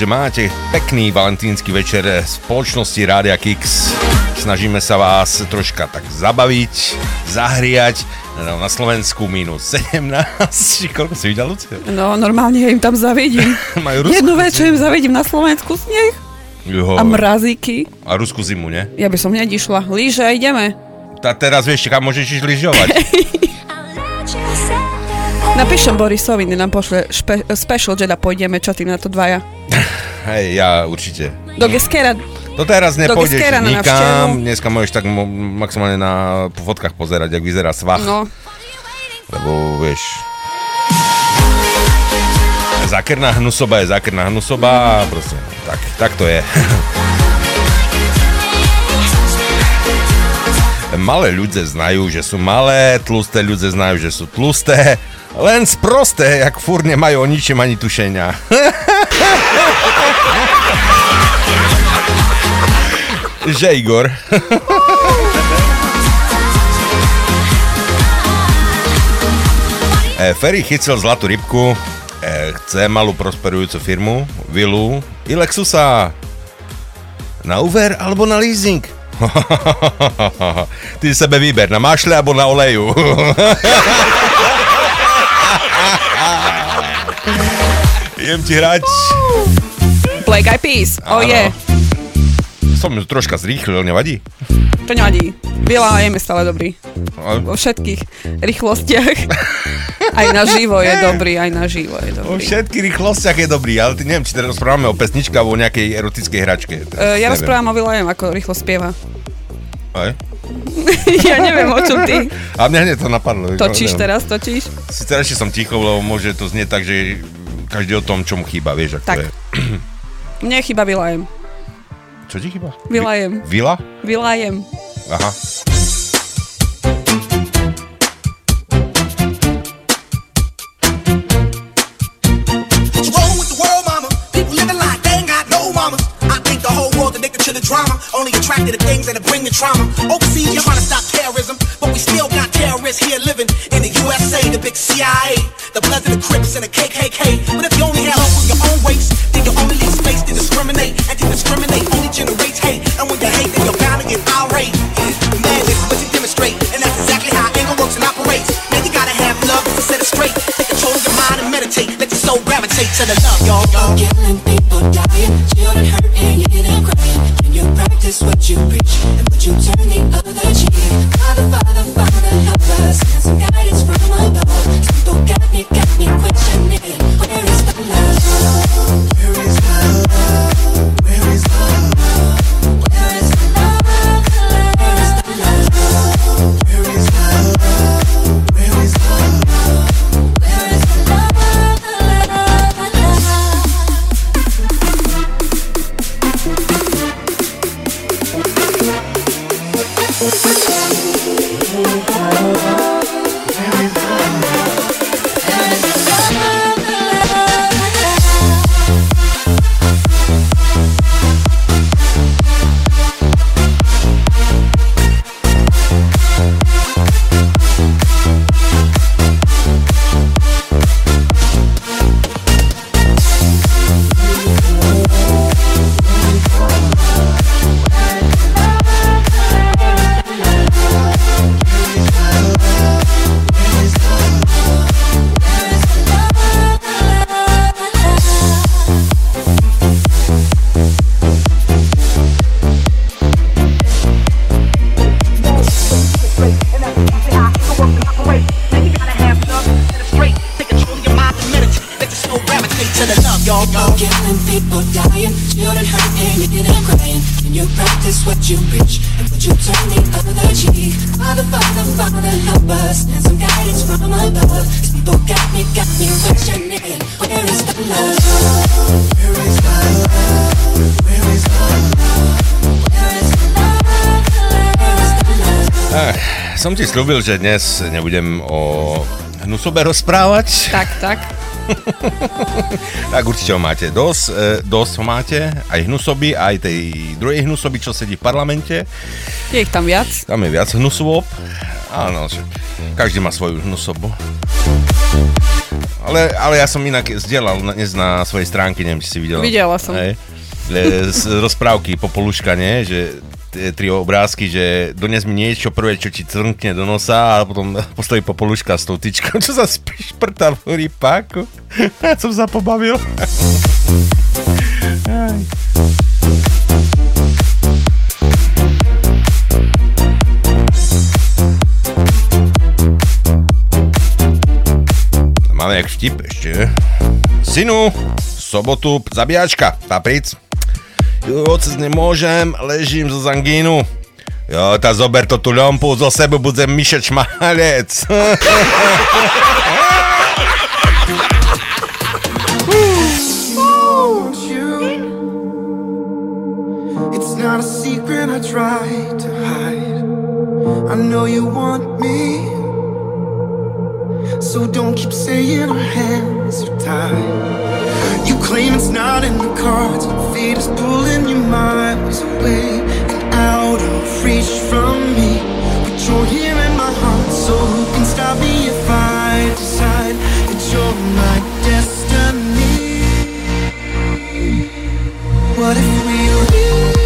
že máte pekný valentínsky večer v spoločnosti Rádia Kix. Snažíme sa vás troška tak zabaviť, zahriať. No, na Slovensku minus 17. Či Koľko si videl, Lucia? No, normálne ja im tam zavidím. Majú Rusku Jednu vec, čo im zavidím na Slovensku, sneh Juho. a mrazíky. A Rusku zimu, ne? Ja by som hneď išla. Líže, ideme. Tá teraz vieš, kam môžeš ísť lyžovať. Napíšem Borisovi, nech nám pošle špe- special, že pôjdeme, čo ty na to dvaja. Hej, ja určite. Do Geskera. To teraz nepôjdeš nikam, dneska môžeš tak mo- maximálne na fotkách pozerať, jak vyzerá svach. No, Lebo vieš... Zákerná hnusoba je zákerná hnusoba a proste tak, tak to je. Malé ľudia znajú, že sú malé, tlusté ľudia znajú, že sú tlusté, len sprosté, jak furt nemajú o ničem ani tušenia. že Igor? E, Ferry chycel zlatú rybku, e, chce malú prosperujúcu firmu, vilu i Lexusa. Na úver alebo na leasing? Ty sebe vyber, na mašle alebo na oleju. Idem ti hrať. Black Eyed Peas. Oh je. Som ju troška zrýchlil, nevadí? To nevadí. Biela je stále dobrý. Vo všetkých rýchlostiach. Aj na živo je dobrý, aj na živo je dobrý. všetkých rýchlostiach je dobrý, ale ty neviem, či teraz rozprávame o pesničke alebo o nejakej erotickej hračke. Uh, ja Neviem. rozprávam o Vilajem, ako rýchlo spieva. Aj? ja neviem, o čom ty A mňa hneď to napadlo. točíš Neviem. teraz, točíš. Si teraz ešte som ticho, lebo môže to znieť tak, že každý o tom, čo mu chýba, vieš, ako Tak. to je. Mne chýba Vilajem. Čo ti chýba? Vilajem. Vila? Vilajem. Aha. The drama, only attracted to things that bring the trauma. Overseas, you're trying to stop terrorism, but we still got terrorists here living in the USA, the big CIA, the Bloods and the Crips and the KKK. But if you only have hope with your own race, then you only leave space to discriminate, and to discriminate only generates hate. And when you hate, then you're bound to get irate. Is what you demonstrate, and that's exactly how anger works and operates. Man, you gotta have love to set it straight. Take control of your mind and meditate. Let your soul gravitate to the love, y'all. y'all. Killing people, dying, children hurt, and you hear practice what you preach and would you turn the other cheek? Father, Father, Father, help us. Send some guidance from slúbil, že dnes nebudem o hnusobe rozprávať. Tak, tak. tak určite ho máte dosť, e, dosť ho máte, aj hnusoby, aj tej druhej hnusoby, čo sedí v parlamente. Je ich tam viac. Tam je viac hnusôb. Áno, že každý má svoju hnusobu. Ale, ale ja som inak zdieľal dnes na svojej stránke, neviem, či si videla. Videla som. Hej. E, Z rozprávky Popoluška, nie? Že tri obrázky, že dones mi niečo prvé, čo ti crnkne do nosa a potom postaví Popoluška s tou tyčkou, čo sa spíš prta v rýpáku. Ja som sa pobavil. Máme jak vtip ešte. Synu, sobotu zabíjačka, papric. Otec nemôžem, ležím zo zangínu. Jo, tá zober to tú ľompu, zo sebe budem myšeč malec. not a secret I try to hide. I know you want me. So don't keep saying our hands are tied. Claim it's not in the cards. Fate is pulling you miles away and out of reach from me. But you're here in my heart, so who can stop me if I decide that you're my destiny? What if we rewrite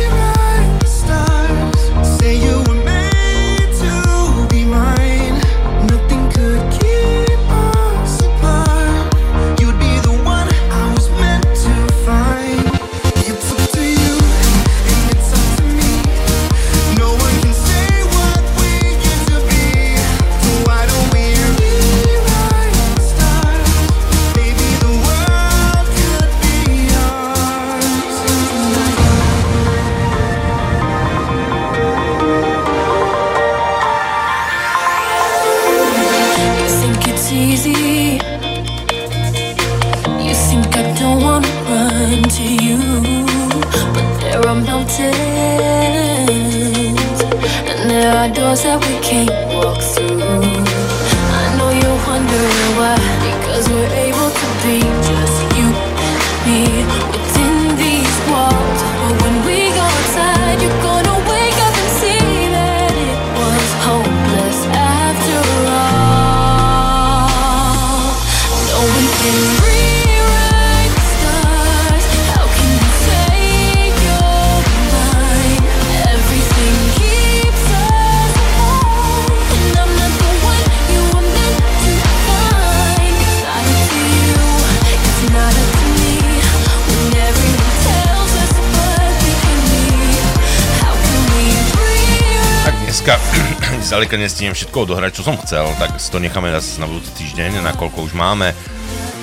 zďaleka nestínem všetko odohrať, čo som chcel, tak si to necháme zase na budúci týždeň, nakoľko už máme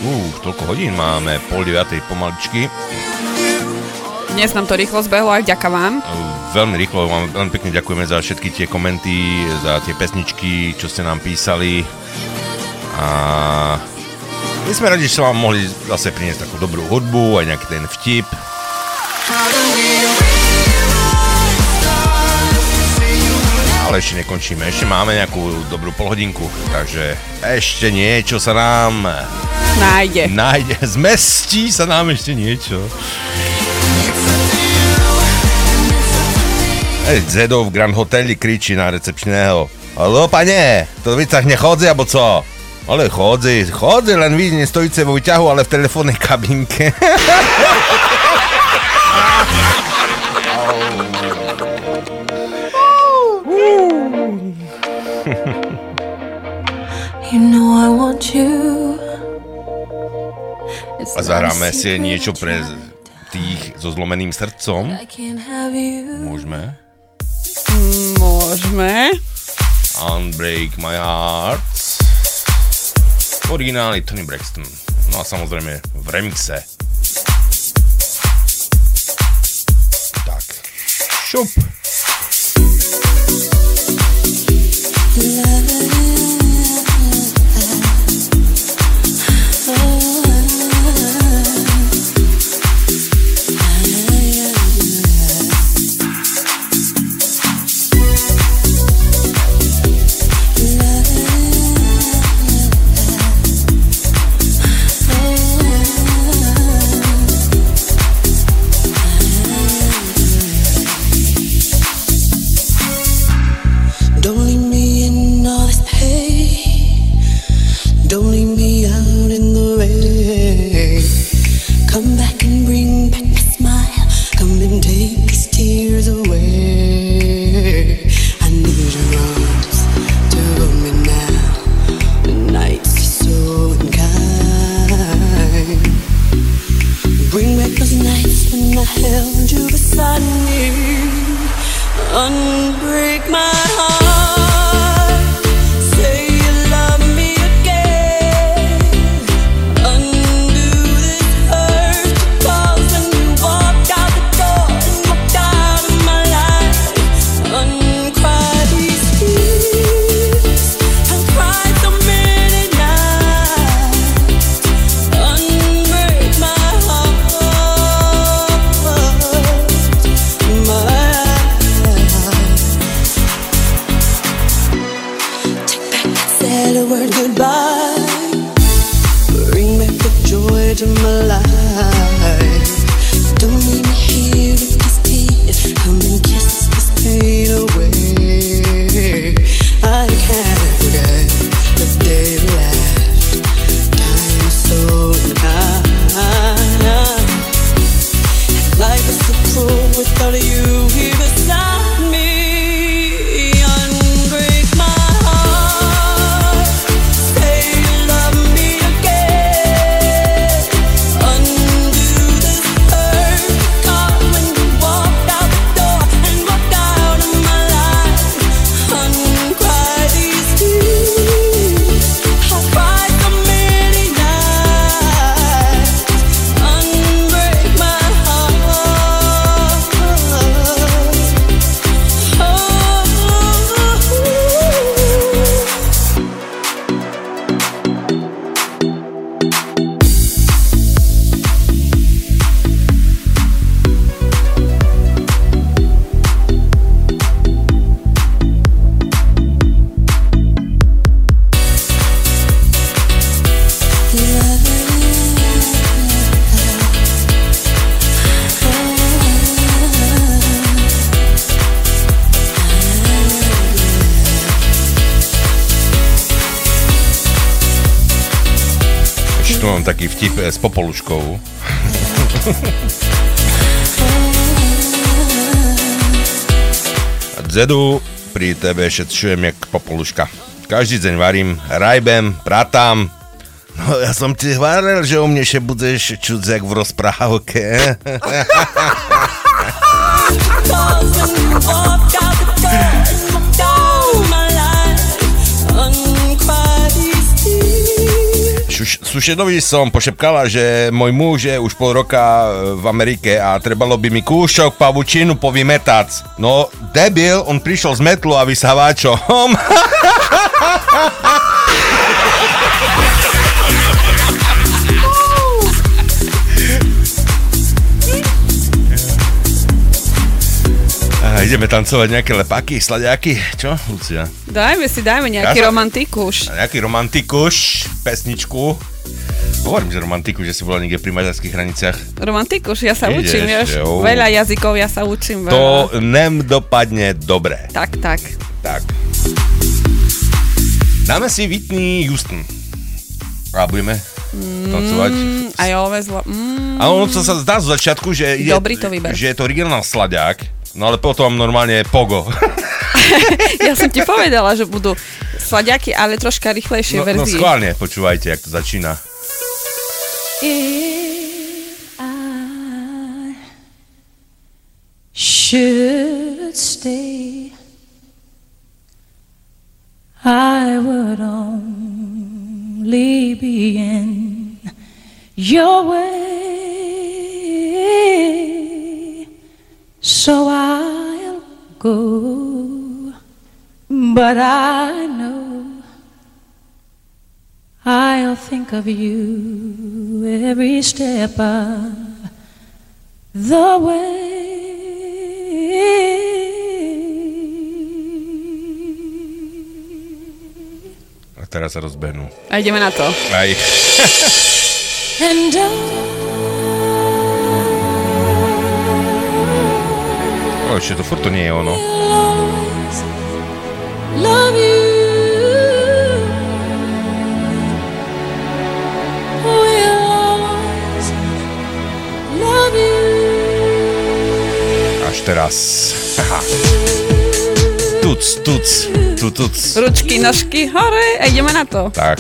Uh, toľko hodín máme, pol deviatej pomaličky. Dnes nám to rýchlo zbehlo aj vďaka vám. Veľmi rýchlo vám veľmi pekne ďakujeme za všetky tie komenty, za tie pesničky, čo ste nám písali. A my sme radi, že sa vám mohli zase priniesť takú dobrú hudbu, aj nejaký ten vtip. Ale ešte nekončíme, ešte máme nejakú dobrú polhodinku, takže ešte niečo sa nám Nájde. nájde, zmestí sa nám ešte niečo. Zedo v Grand Hoteli kričí na recepčného. Halo, pane, to vy tak nechodzi, alebo co? Ale chodzi, chodzi, len vy nestojíte vo výťahu, ale v telefónnej kabinke. A zahráme si niečo pre you tých so zlomeným srdcom. I can't have you. Môžeme. Môžeme. Unbreak My Heart. Originály Tony Braxton. No a samozrejme v remixe. Tak. Šup. Don't s popoluškou. Dzedu, pri tebe šetřujem jak popoluška. Každý deň varím, rajbem, pratám. No ja som ti hovoril, že o mne še budeš čuť jak v rozprávke. Sušedovi som pošepkala, že môj muž je už pol roka e, v Amerike a trebalo by mi kúšok pavučinu povymetať. No, debil, on prišiel z metlu a vysávačom. A ideme tancovať nejaké lepáky, sladiaky, čo, Lucia? Dajme si, dajme nejaký Ja romantikuš. Nejaký romantikuš, pesničku. Hovorím, že romantiku, že si bola niekde pri maďarských hraniciach. Romantikuš, ja sa Ideš, učím, vieš. jo. Veľa jazykov, ja sa učím. Veľa. To nem dopadne dobre. Tak, tak. Tak. Dáme si Whitney Houston. A budeme tancovať. Mm, a jo, vezla. Mm. A ono sa zdá z začiatku, že je, Dobrý to výber. že je to originál sladiak, no ale potom normálne pogo. Ja som ti povedala, že budú sladiaky, ale troška rýchlejšie No, no verzie. schválne, počúvajte, jak to začína. If I should stay, I would only be in your way. So I'll go, but I know I'll think of you every step of the way. A teraz sa rozbehnú. A ideme na to. Aj. And I O, ešte to furt to nie je ono. love you. Až teraz. Haha. Tuc, tuc, tu, tuc. Ručky, nožky, hore a ideme na to. Tak.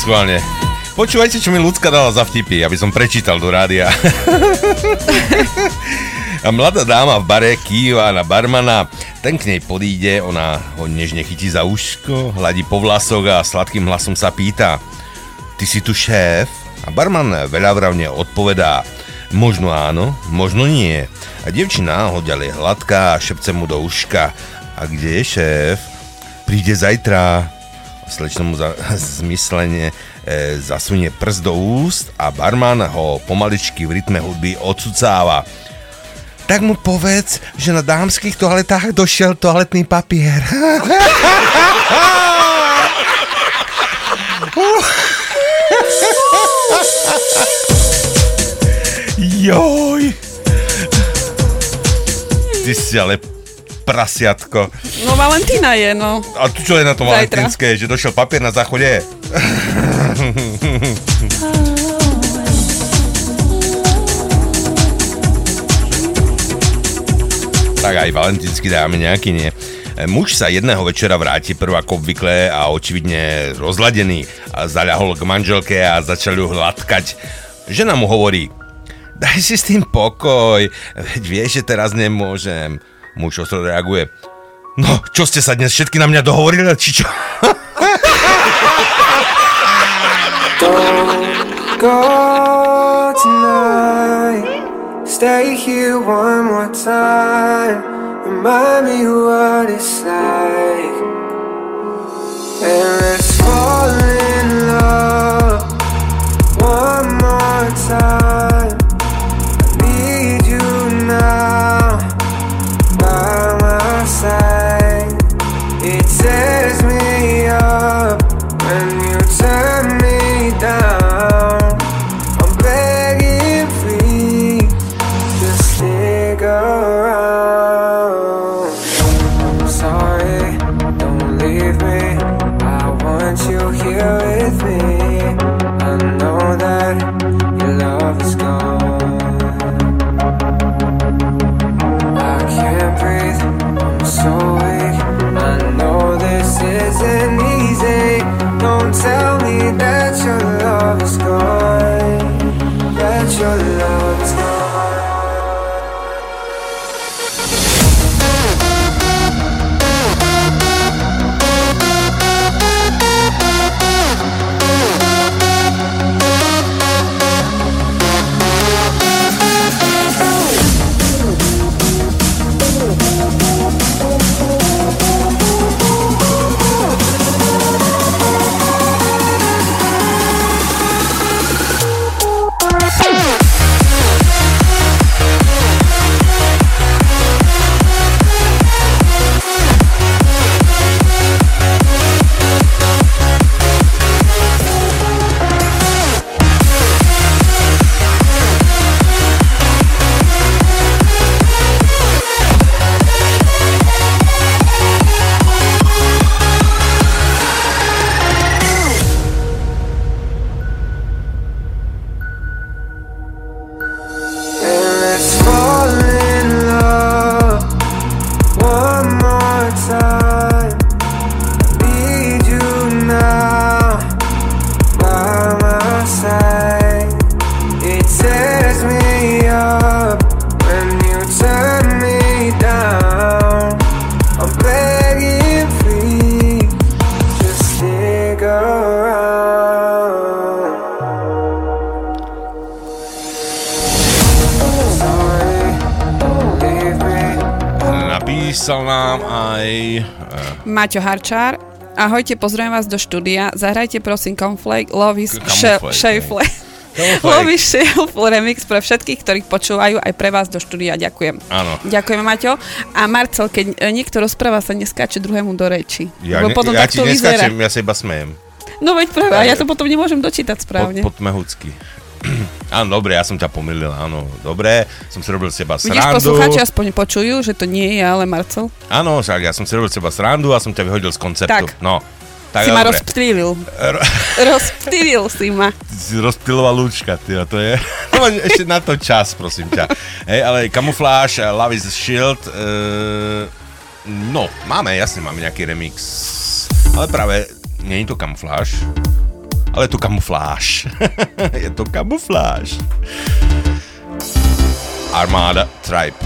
Schválne. Počúvajte, čo mi ľudská dala za vtipy, aby som prečítal do rádia. A mladá dáma v bare kýva na barmana, ten k nej podíde, ona ho nežne chytí za uško, hladí po vlasoch a sladkým hlasom sa pýta Ty si tu šéf? A barman veľavravne odpovedá Možno áno, možno nie. A devčina ho ďalej hladká a šepce mu do uška A kde je šéf? Príde zajtra. Slečna mu za, zmyslenie e, zasunie prst do úst a barman ho pomaličky v rytme hudby odsucáva. Tak mu povedz, že na dámskych toaletách došiel toaletný papier. Joj. Ty si ale prasiatko. No Valentína je, no. A tu čo je na tom Zajtra. valentínske, že došiel papier na záchode? tak aj valentínsky dáme nejaký, nie? E, Muž sa jedného večera vráti prv ako obvykle a očividne rozladený a zaľahol k manželke a začal ju hladkať. Žena mu hovorí, daj si s tým pokoj, veď vieš, že teraz nemôžem. Muž ostro reaguje, no, čo ste sa dnes všetky na mňa dohovorili, či čo? Stay here one more time. Remind me what it's like. And let's fall in love one more time. Maťo Harčár. Ahojte, pozdravujem vás do štúdia. Zahrajte prosím Conflake Love is. Camouflage. Love is Shuffle remix pre všetkých, ktorých počúvajú aj pre vás do štúdia. Ďakujem. Áno. Ďakujeme, Maťo. A Marcel, keď e, niekto rozpráva, sa neskáče druhému do reči. Ja, ne, potom ja ti neskáčem, ja sa iba smejem. No veď práve, a ja to potom nemôžem dočítať správne. Pod, podmehúcky. Áno, dobre, ja som ťa pomýlil, áno, dobre, som si robil z Vidíš, srandu. poslucháči aspoň počujú, že to nie je ale Marcel. Áno, však ja som si robil z seba srandu a som ťa vyhodil z konceptu. Tak. No, tak si ma dobre. rozptýlil. Ro- rozptýlil si ma. si rozptýlová lúčka, tyjo, to je... Ešte na to čas, prosím ťa. Hej, ale kamufláž, eh, Love is Shield, uh, no, máme, jasne, máme nejaký remix, ale práve nie je to kamufláž. Ale to kamufláž. je to kamufláž. Armada Tribe.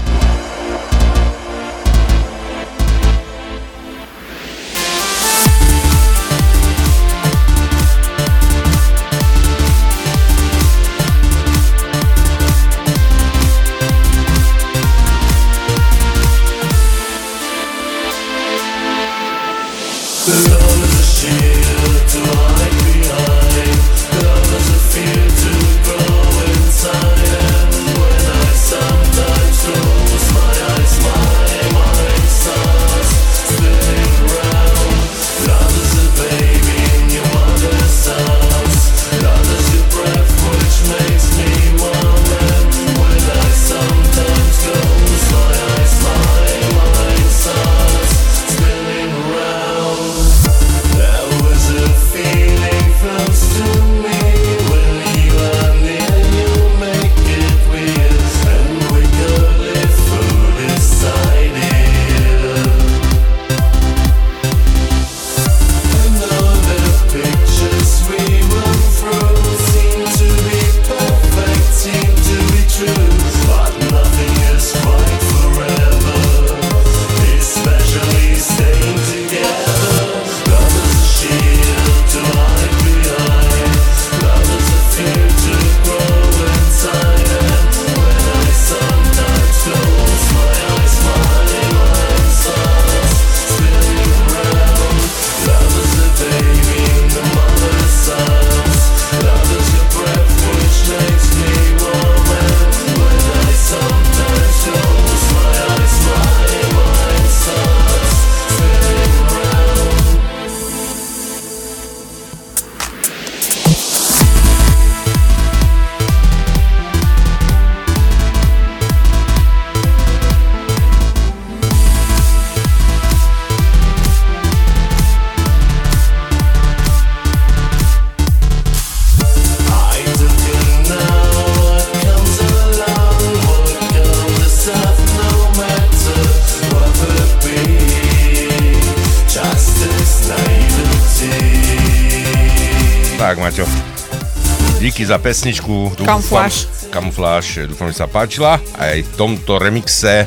Díky za pesničku. Kamufláž. Kamufláž. Dúfam, že sa páčila. Aj v tomto remixe.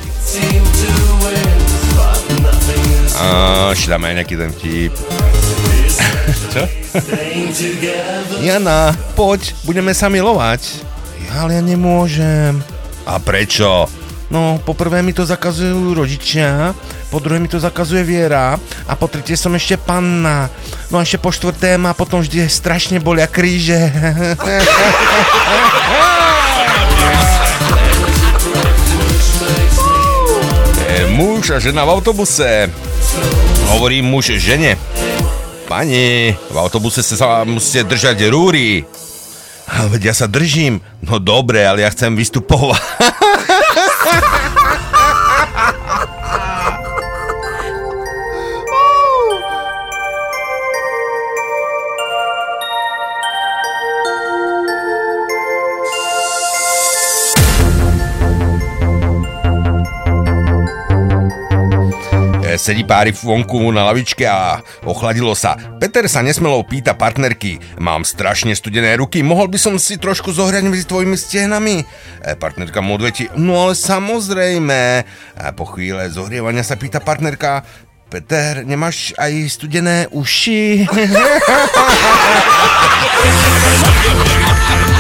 A ešte dáme aj nejaký ten vtip. Čo? Jana, poď, budeme sa milovať. Ale ja nemôžem. A prečo? No, poprvé mi to zakazujú rodičia, po druhé mi to zakazuje viera a po tretie som ešte panna. No a ešte po štvrté ma potom vždy strašne bolia kríže. Je muž a žena v autobuse. Hovorí muž žene. Pani, v autobuse sa musíte držať rúry. Veď ja sa držím. No dobre, ale ja chcem vystupovať. Sedí páry vonku na lavičke a ochladilo sa. Peter sa nesmelo pýta partnerky. Mám strašne studené ruky, mohol by som si trošku zohrať medzi tvojimi stehnami? E, partnerka mu odvetí, no ale samozrejme. A po chvíle zohrievania sa pýta partnerka, Peter, nemáš aj studené uši?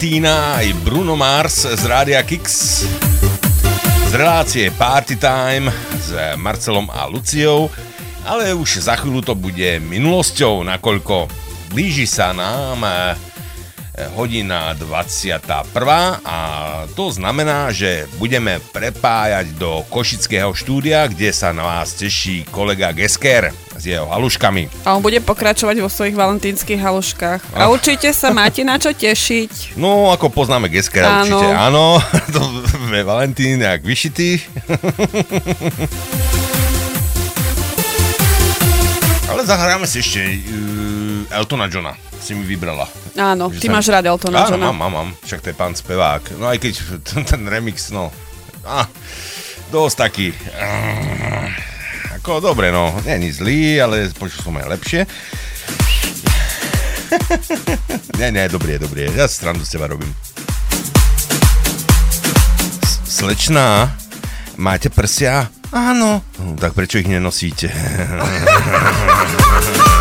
Valentína aj Bruno Mars z Rádia Kix. Z relácie Party Time s Marcelom a Luciou. Ale už za chvíľu to bude minulosťou, nakoľko blíži sa nám eh, hodina 21. a to znamená, že budeme prepájať do Košického štúdia, kde sa na vás teší kolega Gesker s jeho haluškami. A on bude pokračovať vo svojich valentínskych haluškách. A určite sa máte na čo tešiť. No, ako poznáme Geskera Áno. určite, áno. To je Valentín jak vyšitý. Ale zahráme si ešte uh, Eltona Johna. Si mi vybrala. Áno, Že ty sa- máš rád Eltona Áno, Johna. mám, mám, mám. Však to je pán spevák. No aj keď ten, ten remix, no... Ah, dosť taký... ah, ako dobre, no. Není zlý, ale počul som aj lepšie. nie, nie, dobrý je, dobrý je. Ja si srandu z teba robím. Slečná, máte prsia? Áno. No, tak prečo ich nenosíte?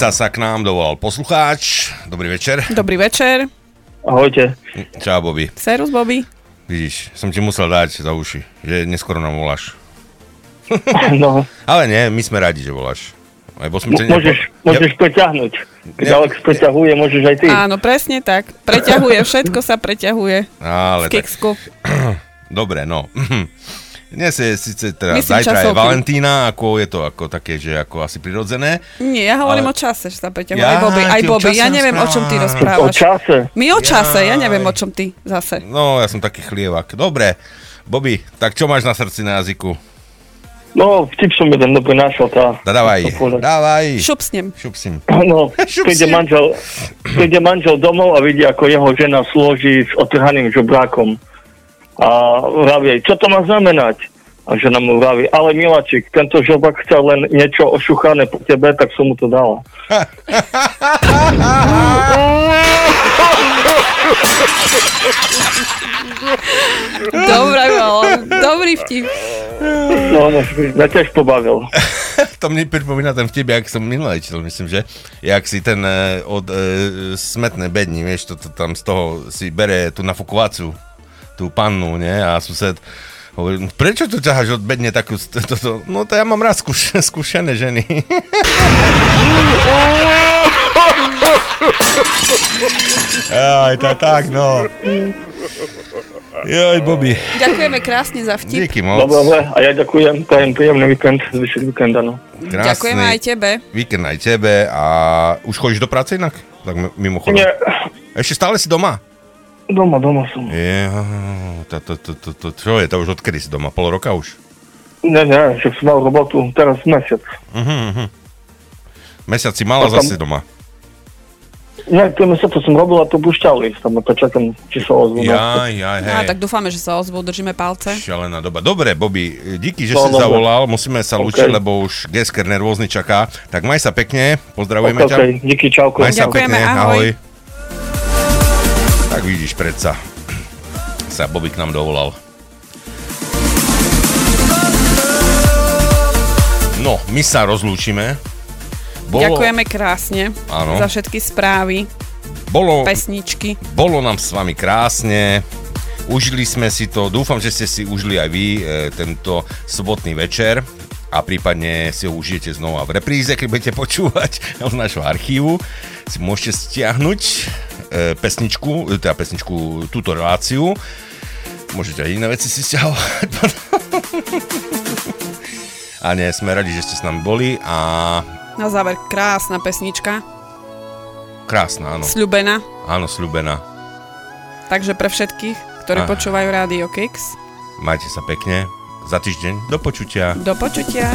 predsa sa k nám dovolal poslucháč. Dobrý večer. Dobrý večer. Ahojte. Čau, Bobby. Serus, Bobby. Vidíš, som ti musel dať za uši, že neskoro nám voláš. No. Ale nie, my sme radi, že voláš. Lebo sme M- môžeš, môžeš preťahnuť. Keď Ne- Alex preťahuje, môžeš aj ty. Áno, presne tak. Preťahuje, všetko sa preťahuje. Ale v tak, keksku. dobre, no. Dnes je síce teda Myslím zajtra je časovky. Valentína, ako je to ako také, že ako asi prirodzené. Nie, ja hovorím Ale- o čase, že sa. Ja, aj Bobby, aj Bobby. Ja neviem, o čom ty rozprávaš. O čase. My o čase, ja neviem, o čom ty zase. No, ja som taký chlievak. Dobre, Bobby, tak čo máš na srdci na jazyku? No, vtip som jeden dobre našiel. Tá, Da, dávaj, dávaj. Šupsnem. Šupsim. No, príde manžel, príde manžel domov a vidí, ako jeho žena slúži s otrhaným žobrákom. A vraví jej, čo to má znamenať? A žena mu vraví, ale miláčik, tento žobák chcel len niečo ošuchané po tebe, tak som mu to dala. Dobre bolo, dobrý vtip. No, no, mňa tiež pobavil. to mne pripomína ten vtip, jak som minulé čítal, myslím, že jak si ten e, od e, smetné bedni, vieš, to, to tam z toho si bere tú nafukovaciu, tú pannu, nie, a sused hovorí, "No prečo tu ťaháš od bedne takú, to, to, no to ja mám rád skúš, skúšané ženy. Aj, tá, tak, no. Joj, Bobby. Ďakujeme krásne za vtip. Díky moc. Dobre, a ja ďakujem, prajem príjemný víkend, zvyšok víkenda, no. Krásny Ďakujeme aj tebe. Víkend aj tebe a už chodíš do práce inak? Tak mimochodom. Nie. Ešte stále si doma? Doma, doma som. Je, to, to, to, to, to, čo je, to už odkedy si doma? Pol roka už? Nie, nie, však som mal robotu teraz mesiac. Uh-huh, uh-huh. Mesiac si mala Potom- zase doma. Nie, tie mesiace som robil a to pušťali, tam to čakám, či sa ozvú. Jaj, jaj, hej. A tak dúfame, že sa ozvú, držíme palce. Šialená doba. Dobre, Bobby, díky, že No, si dobre. zavolal. Musíme sa OK. lúčiť, lebo už Gesker nervózny čaká. Tak maj sa pekne, pozdravujeme Ok, ťa. ok, díky, čauko. Maj sa Ďakujeme, pekne, ahoj. ahoj. Tak vidíš, predsa sa Bobby k nám dovolal. No, my sa rozlúčime. Ďakujeme krásne Áno. za všetky správy, Bolo, pesničky. bolo nám s vami krásne. Užili sme si to, dúfam, že ste si užili aj vy e, tento sobotný večer a prípadne si ho užijete znova v repríze, keď budete počúvať z našho archívu. Si môžete stiahnuť pesničku, e, teda pesničku, túto reláciu. Môžete aj iné veci si stiahovať. a nie, sme radi, že ste s nami boli a Na záver krásna pesnička, krásna, áno. sľubená. Áno, sľubená. Takže pre všetkých, ktorí Ah. počúvajú Rádio Kix, Majte sa pekne. Za týždeň. Do počutia. do počutia.